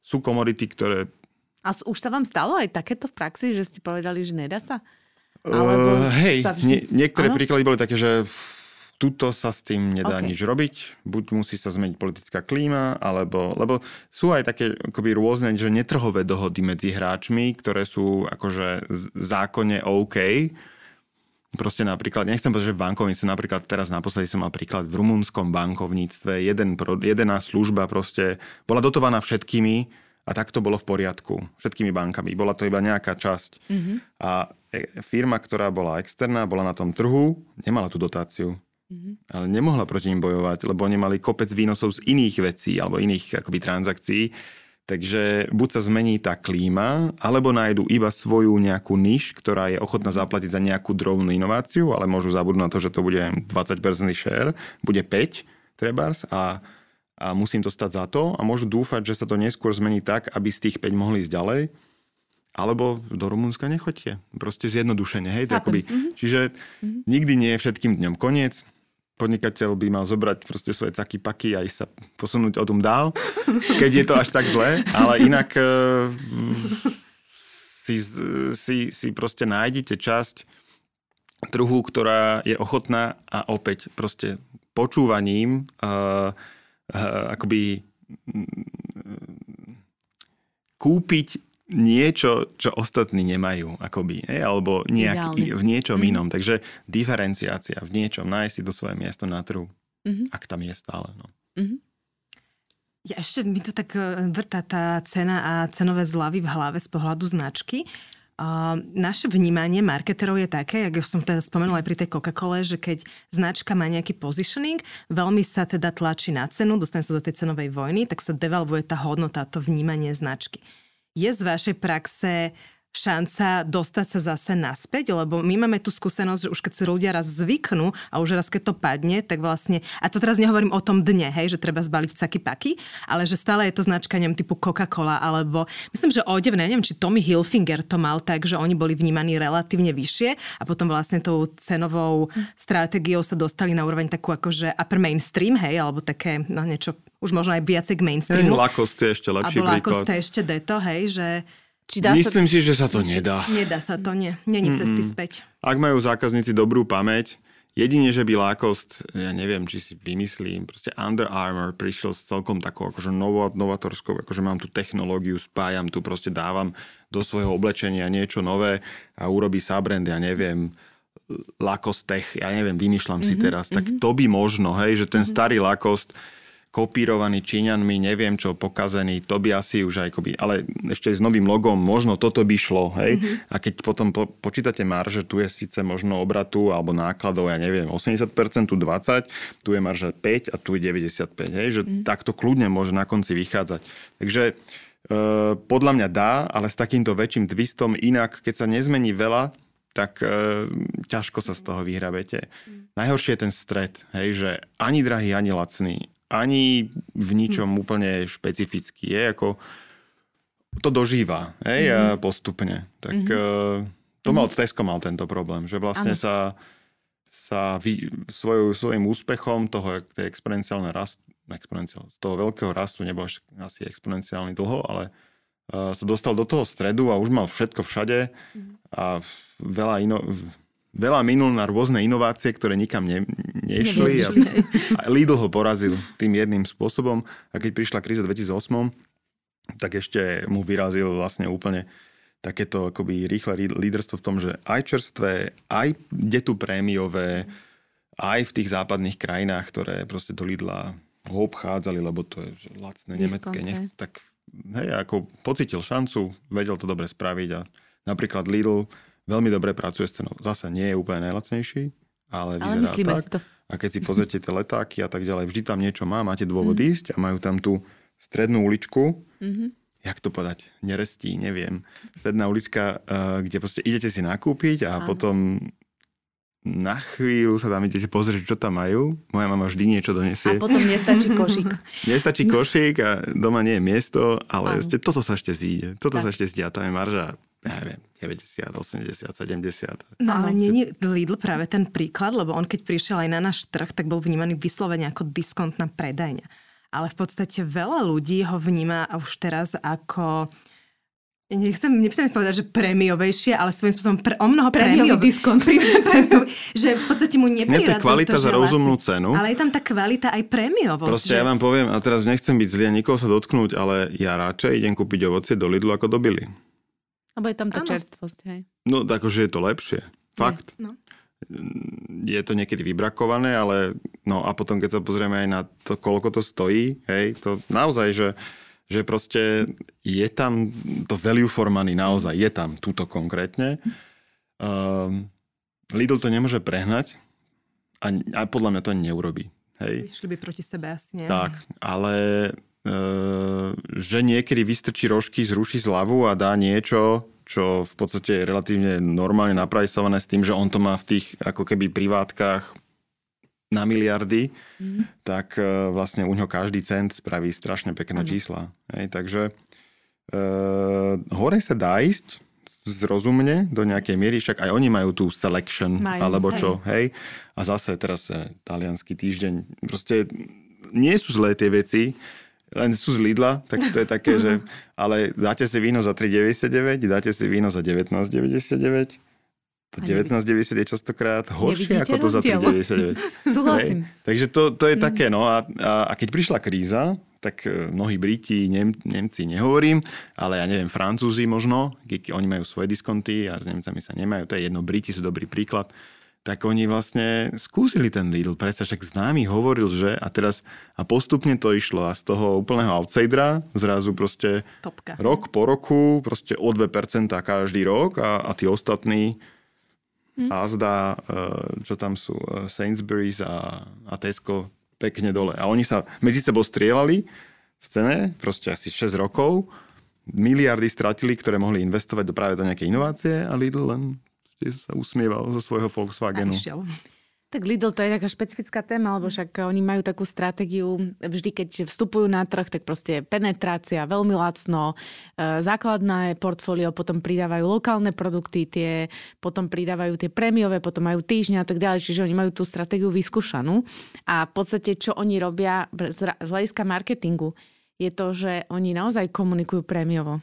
sú komodity, ktoré A už sa vám stalo aj takéto v praxi, že ste povedali, že nedá sa? Alebo uh, hej, vždy... nie, niektoré ano? príklady boli také, že tuto sa s tým nedá okay. nič robiť, buď musí sa zmeniť politická klíma, alebo, lebo sú aj také akoby rôzne, že netrhové dohody medzi hráčmi, ktoré sú akože zákonne OK. Proste napríklad, nechcem povedať, že v bankovníctve, napríklad teraz naposledy som mal príklad v rumunskom bankovníctve, jeden, jedená služba proste bola dotovaná všetkými a tak to bolo v poriadku, všetkými bankami. Bola to iba nejaká časť. Mm-hmm. A e, firma, ktorá bola externá, bola na tom trhu, nemala tú dotáciu. Mm-hmm. Ale nemohla proti ním bojovať, lebo oni mali kopec výnosov z iných vecí alebo iných akoby transakcií. Takže buď sa zmení tá klíma, alebo nájdu iba svoju nejakú niž, ktorá je ochotná zaplatiť za nejakú drobnú inováciu, ale môžu zabudnúť na to, že to bude 20% share, bude 5 trebárs a, a musím to stať za to a môžu dúfať, že sa to neskôr zmení tak, aby z tých 5 mohli ísť ďalej. Alebo do Rumunska nechoďte. Proste zjednodušene. Hej? Akoby, mm-hmm. Čiže mm-hmm. nikdy nie je všetkým dňom koniec podnikateľ by mal zobrať proste svoje caky paky a ísť sa posunúť o tom dál, keď je to až tak zlé, ale inak e, si, si, si proste nájdete časť trhu, ktorá je ochotná a opäť proste počúvaním uh, uh, akoby kúpiť niečo, čo ostatní nemajú, akoby, ne? alebo nejak, v niečom mm-hmm. inom. Takže diferenciácia v niečom, nájsť si to svoje miesto na trhu, mm-hmm. ak tam je stále. No. Mm-hmm. Ja ešte mi to tak e, vrtá tá cena a cenové zľavy v hlave z pohľadu značky. Uh, naše vnímanie marketerov je také, ako som teda spomenula aj pri tej Coca-Cole, že keď značka má nejaký positioning, veľmi sa teda tlačí na cenu, dostane sa do tej cenovej vojny, tak sa devalvuje tá hodnota, to vnímanie značky je z vašej praxe šanca dostať sa zase naspäť, lebo my máme tú skúsenosť, že už keď si ľudia raz zvyknú a už raz keď to padne, tak vlastne, a to teraz nehovorím o tom dne, hej, že treba zbaliť caky paky, ale že stále je to značka, neviem, typu Coca-Cola, alebo myslím, že odevne, neviem, či Tommy Hilfinger to mal tak, že oni boli vnímaní relatívne vyššie a potom vlastne tou cenovou stratégiou sa dostali na úroveň takú akože upper mainstream, hej, alebo také, no niečo už možno aj viacej k mainstreamu. Hey, Lacoste je ešte lepší príklad. Lacoste ešte deto, hej, že či dá Myslím sa... si, že sa to nedá. Nedá sa to, nie. Není cesty späť. Ak majú zákazníci dobrú pamäť, jedine, že by Lacoste, ja neviem, či si vymyslím, proste Under Armour prišiel s celkom takou akože novo, novatorskou, akože mám tú technológiu, spájam tu, proste dávam do svojho oblečenia niečo nové a urobí sabrand, ja neviem, Lacoste Tech, ja neviem, vymýšľam mm-hmm, si teraz, tak mm-hmm. to by možno, hej, že ten mm-hmm. starý Lacoste kopírovaný Číňanmi, neviem čo, pokazený, to by asi už aj koby, ale ešte s novým logom, možno toto by šlo, hej. Mm-hmm. A keď potom po, počítate marže, tu je síce možno obratu alebo nákladov, ja neviem, 80%, tu 20, tu je marža 5 a tu je 95, hej, že mm-hmm. takto kľudne môže na konci vychádzať. Takže e, podľa mňa dá, ale s takýmto väčším twistom inak, keď sa nezmení veľa, tak e, ťažko sa z toho vyhrabete. Mm. Najhoršie je ten stred, hej, že ani drahý, ani lacný ani v ničom úplne špecifický. Je ako to dožíva hej, mm-hmm. postupne. Tak mm-hmm. to mal, mhm. Tesco mal tento problém, že vlastne ano. sa, sa vy, svojou, svojim úspechom toho tej exponenciálne rastu, exponenciál, toho veľkého rastu, nebol asi exponenciálny dlho, ale uh, sa dostal do toho stredu a už mal všetko všade mm-hmm. a veľa ino, veľa minul na rôzne inovácie, ktoré nikam ne, nešli. A, a Lidl ho porazil tým jedným spôsobom. A keď prišla kríza 2008, tak ešte mu vyrazil vlastne úplne takéto akoby rýchle líderstvo v tom, že aj čerstvé, aj detu prémiové, aj v tých západných krajinách, ktoré proste do Lidla ho obchádzali, lebo to je že lacné Discount, nemecké, nech, tak hej, ako pocitil šancu, vedel to dobre spraviť a napríklad Lidl veľmi dobre pracuje s cenou. Zase nie je úplne najlacnejší, ale, ale vyzerá tak. Si to. A keď si pozrite tie letáky a tak ďalej, vždy tam niečo má, máte dôvod mm. ísť a majú tam tú strednú uličku, mm-hmm. jak to povedať, nerestí, neviem. Stredná ulička, uh, kde proste idete si nakúpiť a Áno. potom na chvíľu sa tam idete pozrieť, čo tam majú. Moja mama vždy niečo donesie. A potom nestačí košík. nestačí košík a doma nie je miesto, ale ešte, toto sa ešte zíde. Toto tak. sa ešte zdia, tam je marža ja neviem, 90, 80, 70. No ale nie je Lidl práve ten príklad, lebo on keď prišiel aj na náš trh, tak bol vnímaný vyslovene ako diskontná predajňa. Ale v podstate veľa ľudí ho vníma už teraz ako nechcem, nechcem povedať, že prémiovejšie, ale svojím spôsobom pre, o mnoho prémiový prémiový diskont. že v podstate mu Nie, to je nepriradzujú kvalita to, za rozumnú vlastne- cenu. Ale je tam tá kvalita aj prémiovosť. Proste že... ja vám poviem, a teraz nechcem byť zlý a nikoho sa dotknúť, ale ja radšej idem kúpiť ovocie do Lidlu ako do Billy. Lebo je tam tá Áno. čerstvosť, hej. No, akože je to lepšie. Fakt. No. Je to niekedy vybrakované, ale no a potom, keď sa pozrieme aj na to, koľko to stojí, hej, to naozaj, že, že proste je tam to value for money, naozaj je tam, túto konkrétne. Um, Lidl to nemôže prehnať a, a podľa mňa to ani neurobí. Hej. Išli by proti sebe asi, nie? Tak, ale že niekedy vystrčí rožky, zruší zľavu a dá niečo, čo v podstate je relatívne normálne naprajsované s tým, že on to má v tých ako keby privátkach na miliardy, mm. tak e, vlastne u ňo každý cent spraví strašne pekné Áno. čísla. Hej, takže e, hore sa dá ísť zrozumne do nejakej miery, však aj oni majú tú selection, Majú, alebo hej. čo, hej. A zase teraz e, talianský týždeň, proste nie sú zlé tie veci, len sú z Lidla, tak to je také, že ale dáte si víno za 3,99, dáte si víno za 19,99, to A nevidí- 19,90 je častokrát horšie Nevidíte ako to za rozdiel? 3,99. Súhlasím. Hej. Takže to, to je Mm. také, no a, a, a keď prišla kríza, tak e, mnohí Briti, Nem, Nemci nehovorím, ale ja neviem, Francúzi možno, oni majú svoje diskonty a s Nemcami sa nemajú, to je jedno, Briti sú dobrý príklad, tak oni vlastne skúsili ten Lidl, predsa však známy hovoril, že a teraz a postupne to išlo a z toho úplného outsidera zrazu proste Topka. rok po roku, proste o 2% každý rok a, a tí ostatní Asda, eh, čo tam sú, eh, Sainsbury's a, a Tesco pekne dole. A oni sa medzi sebou strieľali v scéne, proste asi 6 rokov, miliardy stratili, ktoré mohli investovať do práve do nejakej inovácie a Lidl len sa usmieval zo svojho Volkswagenu. Tak Lidl to je taká špecifická téma, lebo však oni majú takú stratégiu, vždy keď vstupujú na trh, tak proste penetrácia, veľmi lacno, e, základné portfólio, potom pridávajú lokálne produkty, tie, potom pridávajú tie prémiové, potom majú týždňa a tak ďalej, čiže oni majú tú stratégiu vyskúšanú. A v podstate, čo oni robia z hľadiska marketingu, je to, že oni naozaj komunikujú prémiovo.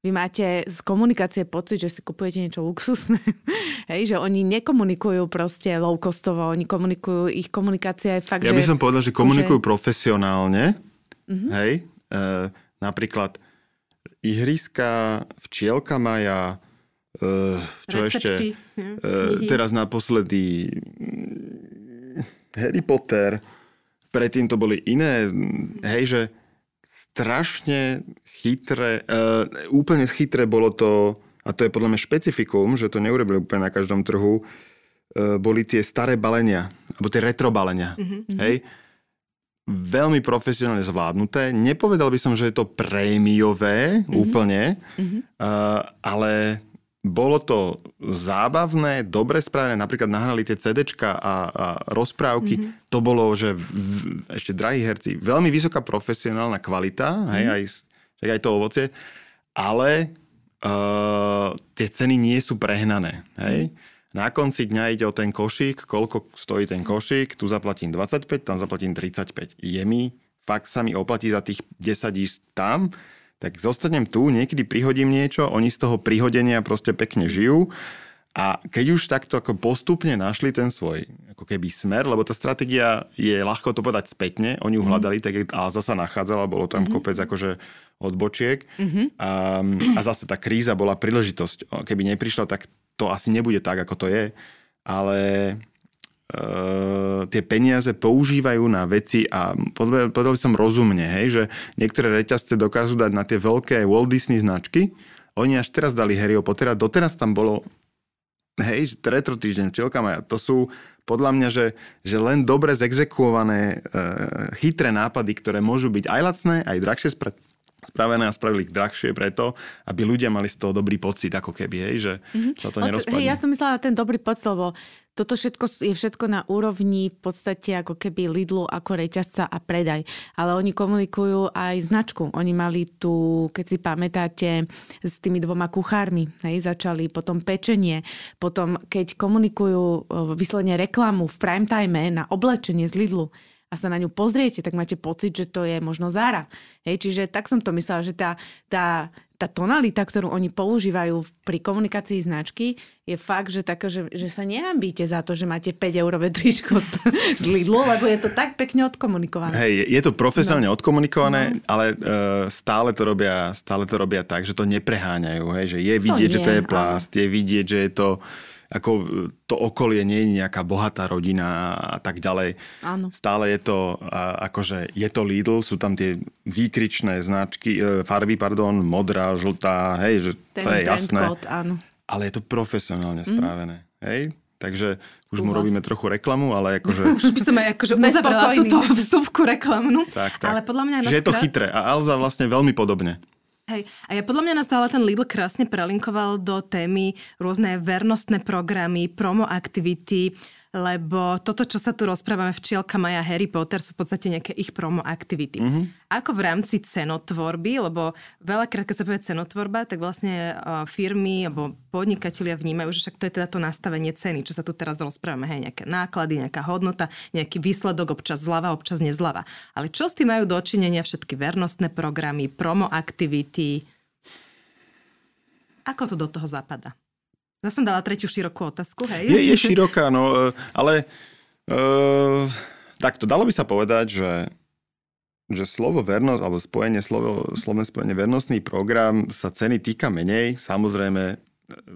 Vy máte z komunikácie pocit, že si kupujete niečo luxusné. Hej, že oni nekomunikujú proste low costovo, oni komunikujú, ich komunikácia je fakt, Ja by že... som povedal, že komunikujú profesionálne. Hej, e, napríklad ihriska, včielka maja, e, čo ešte? Recepty, hm, E, teraz naposledy mm, Harry Potter, predtým to boli iné, hej, že strašne chytré, e, úplne chytré bolo to, a to je podľa mňa špecifikum, že to neurobili úplne na každom trhu, e, boli tie staré balenia, alebo tie retro balenia, hej, veľmi profesionálne zvládnuté. Nepovedal by som, že je to prémiové mm-hmm. úplne, mm-hmm. Uh, ale bolo to zábavné, dobre spravené, napríklad nahrali tie CDčka a, a rozprávky. Mm-hmm. To bolo, že v, v, ešte drahí herci, veľmi vysoká profesionálna kvalita, mm-hmm. hej, aj, aj to ovocie, ale uh, tie ceny nie sú prehnané. Hej. Mm-hmm. Na konci dňa ide o ten košík, koľko stojí ten košík, tu zaplatím 25, tam zaplatím 35. Je mi, fakt sa mi oplatí za tých 10 ísť tam, tak zostanem tu, niekedy prihodím niečo, oni z toho prihodenia proste pekne žijú. A keď už takto ako postupne našli ten svoj ako keby smer, lebo tá stratégia je ľahko to povedať spätne, oni ju hľadali, tak Alza sa nachádzala, bolo tam kopec akože odbočiek. A, a zase tá kríza bola príležitosť. Keby neprišla, tak to asi nebude tak, ako to je, ale tie peniaze používajú na veci a povedal by som rozumne, hej, že niektoré reťazce dokážu dať na tie veľké Walt Disney značky. Oni až teraz dali Harryho Pottera, doteraz tam bolo hej, že retro týždeň, včielka maja. To sú podľa mňa, že, že len dobre zexekuované uh, chytré nápady, ktoré môžu byť aj lacné, aj drahšie spra- spravené a spravili ich drahšie preto, aby ľudia mali z toho dobrý pocit, ako keby, hej, že mm-hmm. sa to nerozpadne. Hej, ja som myslela ten dobrý pocit, lebo toto všetko je všetko na úrovni v podstate ako keby Lidlu ako reťazca a predaj. Ale oni komunikujú aj značku. Oni mali tu, keď si pamätáte, s tými dvoma kuchármi. Hej, začali potom pečenie. Potom, keď komunikujú vyslovene reklamu v prime time na oblečenie z Lidlu, a sa na ňu pozriete, tak máte pocit, že to je možno Zara. Hej, čiže tak som to myslela, že tá, tá tá tonalita, ktorú oni používajú pri komunikácii značky, je fakt, že, tak, že, že sa nehambíte za to, že máte 5 eurové tričko z Lidlu, lebo je to tak pekne odkomunikované. Hej, je to profesionálne no. odkomunikované, no. ale uh, stále, to robia, stále to robia tak, že to nepreháňajú. Hej, že je vidieť, to že to je plast, ale... je vidieť, že je to ako to okolie nie je nejaká bohatá rodina a tak ďalej. Áno. Stále je to akože je to Lidl, sú tam tie výkričné značky, e, farby, pardon, modrá, žltá, hej, že Ten to je jasné. Code, áno. Ale je to profesionálne mm. spravené, hej? Takže už mu robíme trochu reklamu, ale akože... Už by som aj akože uzavrela túto vsúvku reklamnú. Tak, tak. Ale podľa mňa... Že je to chytré a Alza vlastne veľmi podobne. Hej. A ja podľa mňa nás stále ten Lidl krásne prelinkoval do témy rôzne vernostné programy, promo aktivity, lebo toto, čo sa tu rozprávame Včielka Maja Harry Potter sú v podstate nejaké ich promo aktivity. Mm-hmm. Ako v rámci cenotvorby, lebo veľakrát, keď sa povie cenotvorba, tak vlastne firmy alebo podnikatelia vnímajú, že však to je teda to nastavenie ceny, čo sa tu teraz rozprávame, hej, nejaké náklady, nejaká hodnota, nejaký výsledok, občas zľava, občas nezľava. Ale čo s tým majú dočinenia všetky vernostné programy, promo aktivity? Ako to do toho zapada? Ja som dala tretiu širokú otázku, hej? Je, je široká, no, e, ale uh, takto, dalo by sa povedať, že, že slovo vernosť, alebo spojenie, slovo, slovné spojenie vernostný program sa ceny týka menej. Samozrejme, e,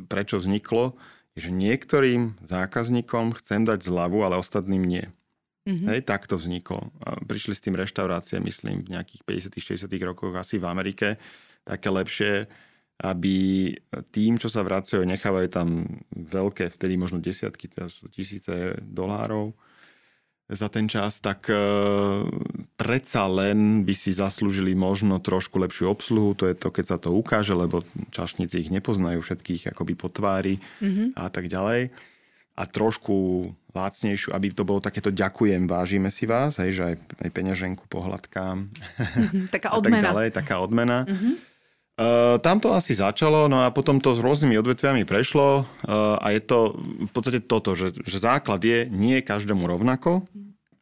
prečo vzniklo, je, že niektorým zákazníkom chcem dať zľavu, ale ostatným nie. Mm-hmm. Hej, tak to vzniklo. Prišli s tým reštaurácie, myslím, v nejakých 50 60 rokoch asi v Amerike, také lepšie aby tým, čo sa vracajú, nechávajú tam veľké, vtedy možno desiatky, teda tisíce dolárov za ten čas, tak e, predsa len by si zaslúžili možno trošku lepšiu obsluhu, to je to, keď sa to ukáže, lebo čašníci ich nepoznajú všetkých akoby po tvári mm-hmm. a tak ďalej. A trošku lácnejšiu, aby to bolo takéto ďakujem, vážime si vás, hej, že aj, aj peňaženku pohľadkám. Mm-hmm, taká odmena. a tak ďalej, taká odmena. Mm-hmm. Uh, tam to asi začalo, no a potom to s rôznymi odvetviami prešlo uh, a je to v podstate toto, že, že základ je nie každému rovnako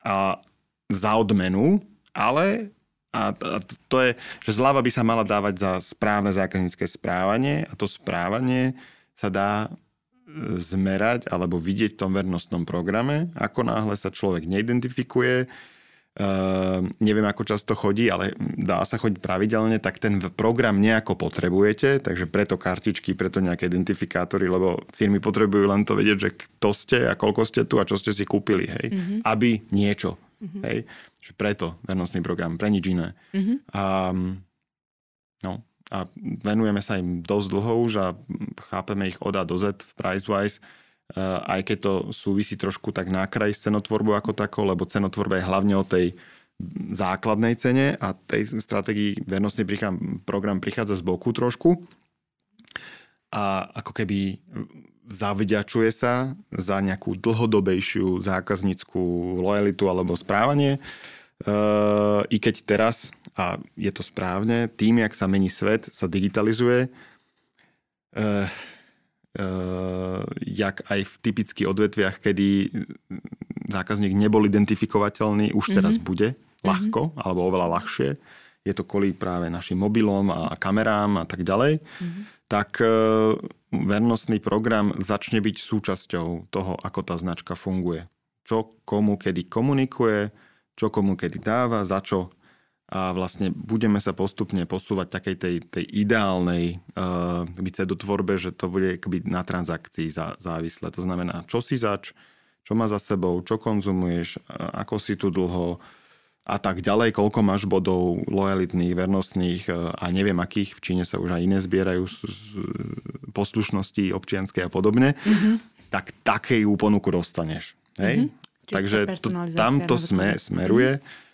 a za odmenu, ale a, a to je, že zľava by sa mala dávať za správne zákaznícke správanie a to správanie sa dá e, zmerať alebo vidieť v tom vernostnom programe. Ako náhle sa človek neidentifikuje, Uh, neviem, ako často chodí, ale dá sa chodiť pravidelne, tak ten program nejako potrebujete, takže preto kartičky, preto nejaké identifikátory, lebo firmy potrebujú len to vedieť, že kto ste a koľko ste tu a čo ste si kúpili, hej, mm-hmm. aby niečo, mm-hmm. hej, že preto vernostný program, pre nič iné. Mm-hmm. A, no, a venujeme sa im dosť dlho už a chápeme ich od A do Z v PriceWise, aj keď to súvisí trošku tak na kraj s cenotvorbou ako takou, lebo cenotvorba je hlavne o tej základnej cene a tej stratégii vernostný program prichádza z boku trošku a ako keby zavďačuje sa za nejakú dlhodobejšiu zákazníckú lojalitu alebo správanie. E, I keď teraz, a je to správne, tým, jak sa mení svet, sa digitalizuje, e, jak aj v typických odvetviach, kedy zákazník nebol identifikovateľný, už teraz mm-hmm. bude ľahko, mm-hmm. alebo oveľa ľahšie. Je to kvôli práve našim mobilom a kamerám a tak ďalej. Mm-hmm. Tak e, vernostný program začne byť súčasťou toho, ako tá značka funguje. Čo komu kedy komunikuje, čo komu kedy dáva, za čo a vlastne budeme sa postupne posúvať takej tej, tej ideálnej uh, tvorbe, že to bude akoby na transakcii zá, závislé. To znamená, čo si zač, čo má za sebou, čo konzumuješ, uh, ako si tu dlho a tak ďalej, koľko máš bodov lojalitných, vernostných uh, a neviem akých, v Číne sa už aj iné zbierajú z, z poslušnosti občianskej a podobne, mm-hmm. tak takej ponuku dostaneš. Hej? Mm-hmm. Takže to, tamto sme, smeruje. Mm-hmm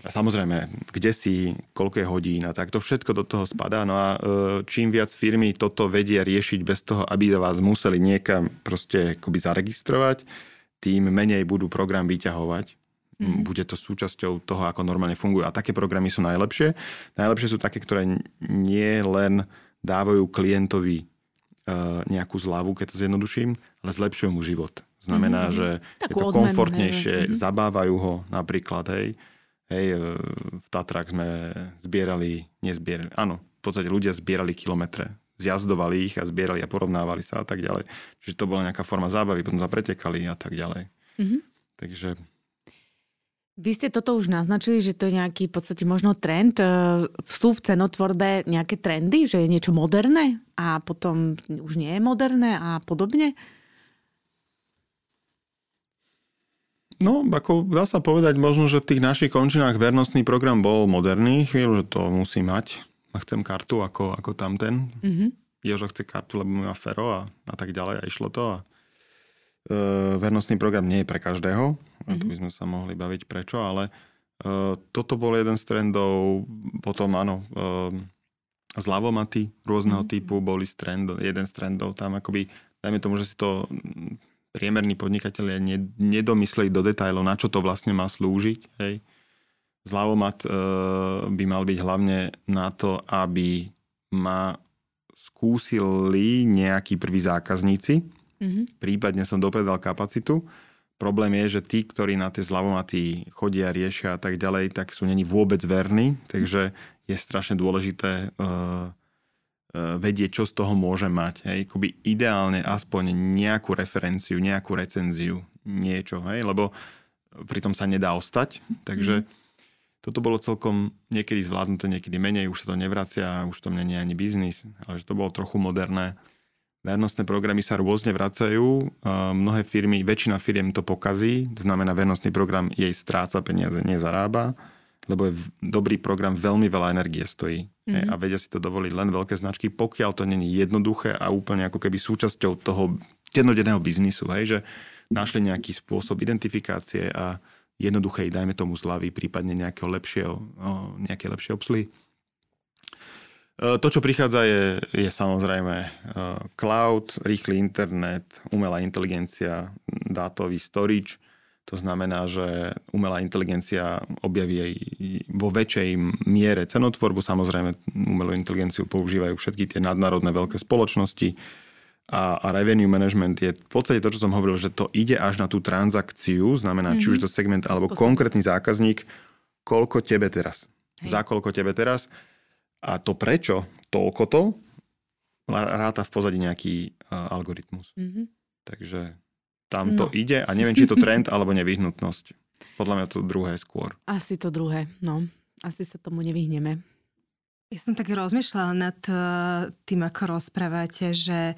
Samozrejme, kde si, koľko je hodín a tak, to všetko do toho spadá. No a e, čím viac firmy toto vedia riešiť bez toho, aby vás museli niekam proste akoby zaregistrovať, tým menej budú program vyťahovať. Mm. Bude to súčasťou toho, ako normálne fungujú. A také programy sú najlepšie. Najlepšie sú také, ktoré nie len dávajú klientovi e, nejakú zľavu, keď to zjednoduším, ale zlepšujú mu život. Znamená, mm. že Takú je to komfortnejšie, hej. Mhm. zabávajú ho napríklad, hej Hej, e, v Tatrách sme zbierali, nezbierali, áno, v podstate ľudia zbierali kilometre. Zjazdovali ich a zbierali a porovnávali sa a tak ďalej. Čiže to bola nejaká forma zábavy, potom sa pretekali a tak ďalej. Mm-hmm. Takže vy ste toto už naznačili, že to je nejaký v podstate možno trend. E, sú v cenotvorbe nejaké trendy, že je niečo moderné a potom už nie je moderné a podobne? No, ako dá sa povedať, možno, že v tých našich končinách vernostný program bol moderný. Chvíľu, že to musí mať. A chcem kartu ako, ako tamten. Mm-hmm. Jožo chce kartu, lebo má fero a, a tak ďalej. A išlo to. A E, vernostný program nie je pre každého, mm-hmm. tu by sme sa mohli baviť prečo, ale e, toto bol jeden z trendov, potom áno, e, zľavomaty rôzneho mm-hmm. typu boli z trend, jeden z trendov, tam akoby, dajme tomu, že si to priemerní podnikatelia nedomysleli do detajlov, na čo to vlastne má slúžiť. Hej. Zľavomat by mal byť hlavne na to, aby ma skúsili nejakí prví zákazníci, Mm-hmm. Prípadne som dopredal kapacitu. Problém je, že tí, ktorí na tie zľavomaty chodia, riešia a tak ďalej, tak sú není vôbec verní, takže je strašne dôležité uh, uh, vedieť, čo z toho môže mať. Hej. Kuby ideálne aspoň nejakú referenciu, nejakú recenziu, niečo, hej, lebo pritom sa nedá ostať. Takže mm. toto bolo celkom niekedy zvládnuté, niekedy menej, už sa to nevracia, už to nie je ani biznis, ale že to bolo trochu moderné. Vernostné programy sa rôzne vracajú. Mnohé firmy, väčšina firiem to pokazí, to znamená, vernostný program jej stráca peniaze, nezarába, lebo je dobrý program veľmi veľa energie stojí. Mm-hmm. A vedia si to dovoliť len veľké značky, pokiaľ to není jednoduché a úplne ako keby súčasťou toho jednodenného biznisu, hej, že našli nejaký spôsob identifikácie a jednoduchej, dajme tomu zľavy, prípadne nejakého lepšieho, nejaké lepšie obsluhy. E, to, čo prichádza, je, je samozrejme e, cloud, rýchly internet, umelá inteligencia, dátový storage. To znamená, že umelá inteligencia objaví aj vo väčšej miere cenotvorbu. Samozrejme, umelú inteligenciu používajú všetky tie nadnárodné veľké spoločnosti. A, a revenue management je v podstate to, čo som hovoril, že to ide až na tú transakciu, znamená, mm-hmm. či už mhm. to segment alebo Spôsob. konkrétny zákazník, koľko tebe teraz. Hej. Za koľko tebe teraz a to prečo, toľko to, ráta v pozadí nejaký uh, algoritmus. Mm-hmm. Takže tam no. to ide a neviem, či je to trend alebo nevyhnutnosť. Podľa mňa to druhé skôr. Asi to druhé, no. Asi sa tomu nevyhneme. Ja som tak rozmýšľala nad uh, tým, ako rozprávate, že,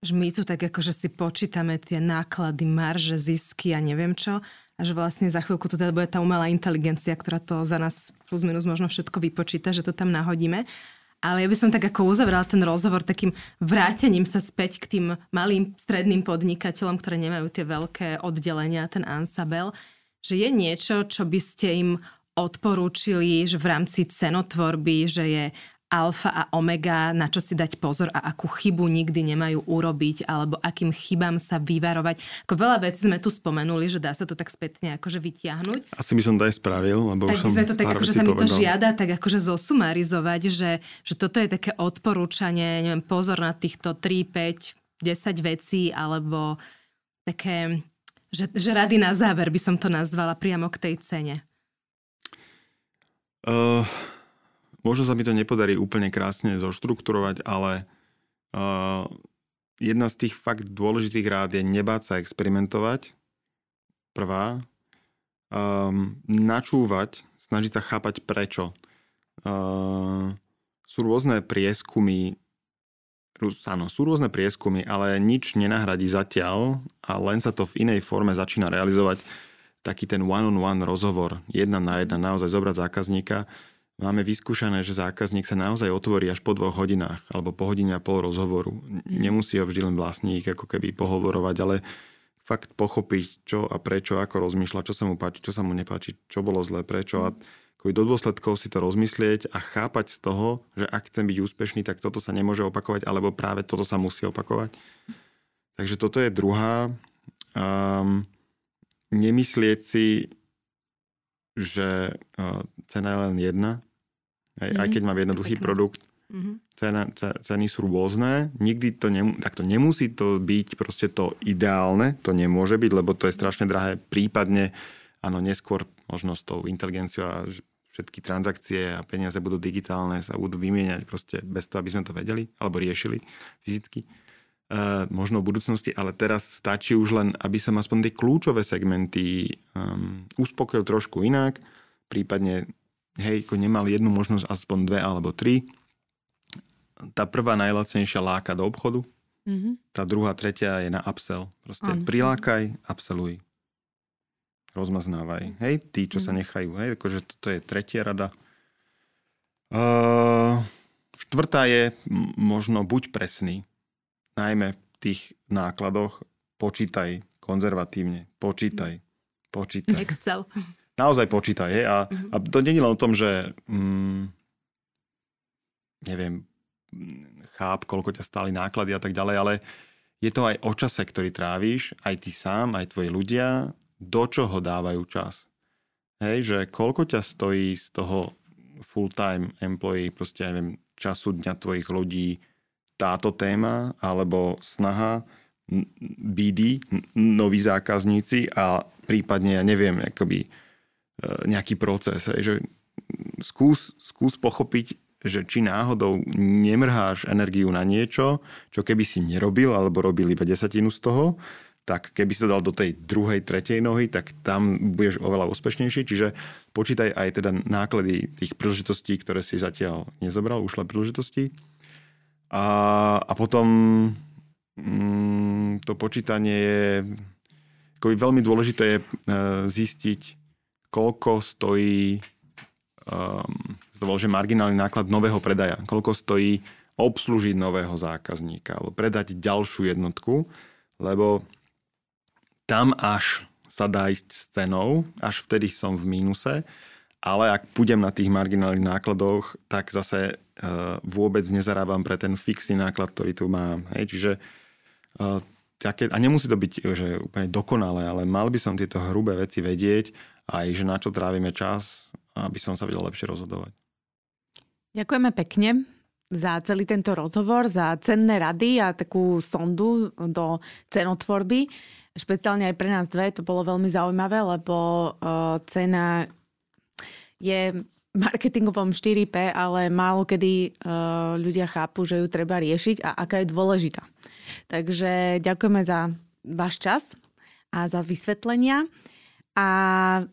že my tu tak akože si počítame tie náklady, marže, zisky a neviem čo a že vlastne za chvíľku to teda bude tá umelá inteligencia, ktorá to za nás plus minus možno všetko vypočíta, že to tam nahodíme. Ale ja by som tak ako uzavrela ten rozhovor takým vrátením sa späť k tým malým stredným podnikateľom, ktoré nemajú tie veľké oddelenia, ten ansabel, že je niečo, čo by ste im odporúčili, že v rámci cenotvorby, že je alfa a omega, na čo si dať pozor a akú chybu nikdy nemajú urobiť, alebo akým chybám sa vyvarovať. Ako veľa vecí sme tu spomenuli, že dá sa to tak spätne akože vytiahnuť. Asi by som to aj spravil, lebo tak už som sme to tak, akože sa mi to žiada, tak akože zosumarizovať, že, že toto je také odporúčanie, neviem, pozor na týchto 3, 5, 10 vecí, alebo také, že, že rady na záver by som to nazvala priamo k tej cene. Uh Možno sa mi to nepodarí úplne krásne zoštruktúrovať, ale uh, jedna z tých fakt dôležitých rád je nebáť sa experimentovať. Prvá. Um, načúvať, snažiť sa chápať prečo. Uh, sú rôzne prieskumy, áno, sú rôzne prieskumy, ale nič nenahradí zatiaľ a len sa to v inej forme začína realizovať taký ten one-on-one rozhovor, jedna na jedna, naozaj zobrať zákazníka, Máme vyskúšané, že zákazník sa naozaj otvorí až po dvoch hodinách alebo po hodine a pol rozhovoru. Mhm. Nemusí ho vždy len vlastník ako keby pohovorovať, ale fakt pochopiť, čo a prečo, ako rozmýšľa, čo sa mu páči, čo sa mu nepáči, čo bolo zlé, prečo a do dôsledkov si to rozmyslieť a chápať z toho, že ak chcem byť úspešný, tak toto sa nemôže opakovať, alebo práve toto sa musí opakovať. Takže toto je druhá. Um, nemyslieť si, že uh, cena je len jedna, aj, mm-hmm. aj keď mám jednoduchý Pekne. produkt, mm-hmm. cena, ceny sú rôzne, nikdy to, nem, tak to nemusí to byť proste to ideálne, to nemôže byť, lebo to je strašne drahé, prípadne, áno, neskôr možno s tou inteligenciou a všetky transakcie a peniaze budú digitálne, sa budú vymieňať proste bez toho, aby sme to vedeli alebo riešili fyzicky. Uh, možno v budúcnosti, ale teraz stačí už len, aby som aspoň tie kľúčové segmenty um, uspokojil trošku inak, prípadne, hej, ako nemal jednu možnosť, aspoň dve alebo tri. Tá prvá najlacnejšia láka do obchodu, mm-hmm. tá druhá, tretia je na upsell. Proste ano. prilákaj, upselluj. Rozmaznávaj. Hej, tí, čo mm-hmm. sa mhm. nechajú. Hej, akože toto je tretia rada. Uh, štvrtá je možno buď presný najmä v tých nákladoch počítaj konzervatívne, počítaj, počítaj. Excel. Naozaj počítaj. A, mm-hmm. a to je len o tom, že mm, neviem, cháp, koľko ťa stáli náklady a tak ďalej, ale je to aj o čase, ktorý trávíš, aj ty sám, aj tvoji ľudia, do čoho dávajú čas. Hej, že koľko ťa stojí z toho full-time employee, proste, ja neviem, času dňa tvojich ľudí, táto téma alebo snaha BD, noví zákazníci a prípadne, ja neviem, akoby e, nejaký proces. Že skús, skús pochopiť, že či náhodou nemrháš energiu na niečo, čo keby si nerobil alebo robil iba desatinu z toho, tak keby si to dal do tej druhej, tretej nohy, tak tam budeš oveľa úspešnejší. Čiže počítaj aj teda náklady tých príležitostí, ktoré si zatiaľ nezobral, ušle príležitosti a, a potom mm, to počítanie je ako veľmi dôležité je zistiť, koľko stojí um, že marginálny náklad nového predaja, koľko stojí obslužiť nového zákazníka alebo predať ďalšiu jednotku, lebo tam až sa dá ísť s cenou, až vtedy som v mínuse, ale ak pôjdem na tých marginálnych nákladoch, tak zase uh, vôbec nezarábam pre ten fixný náklad, ktorý tu mám. Hej, čiže uh, také, a nemusí to byť že úplne dokonalé, ale mal by som tieto hrubé veci vedieť, aj že na čo trávime čas, aby som sa vedel lepšie rozhodovať. Ďakujeme pekne za celý tento rozhovor, za cenné rady a takú sondu do cenotvorby. Špeciálne aj pre nás dve to bolo veľmi zaujímavé, lebo uh, cena je marketingovom 4P, ale málo kedy uh, ľudia chápu, že ju treba riešiť a aká je dôležitá. Takže ďakujeme za váš čas a za vysvetlenia. A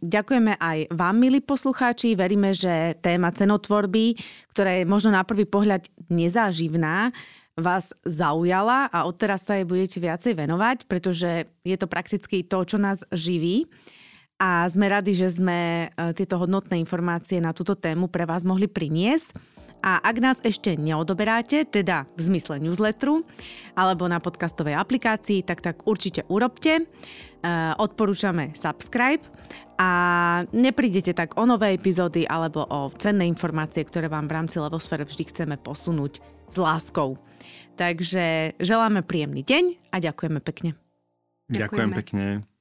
ďakujeme aj vám, milí poslucháči. Veríme, že téma cenotvorby, ktorá je možno na prvý pohľad nezáživná, vás zaujala a odteraz sa jej budete viacej venovať, pretože je to prakticky to, čo nás živí a sme radi, že sme e, tieto hodnotné informácie na túto tému pre vás mohli priniesť. A ak nás ešte neodoberáte, teda v zmysle newsletteru alebo na podcastovej aplikácii, tak tak určite urobte. E, odporúčame subscribe a neprídete tak o nové epizódy alebo o cenné informácie, ktoré vám v rámci Levosfere vždy chceme posunúť s láskou. Takže želáme príjemný deň a ďakujeme pekne. Ďakujem pekne.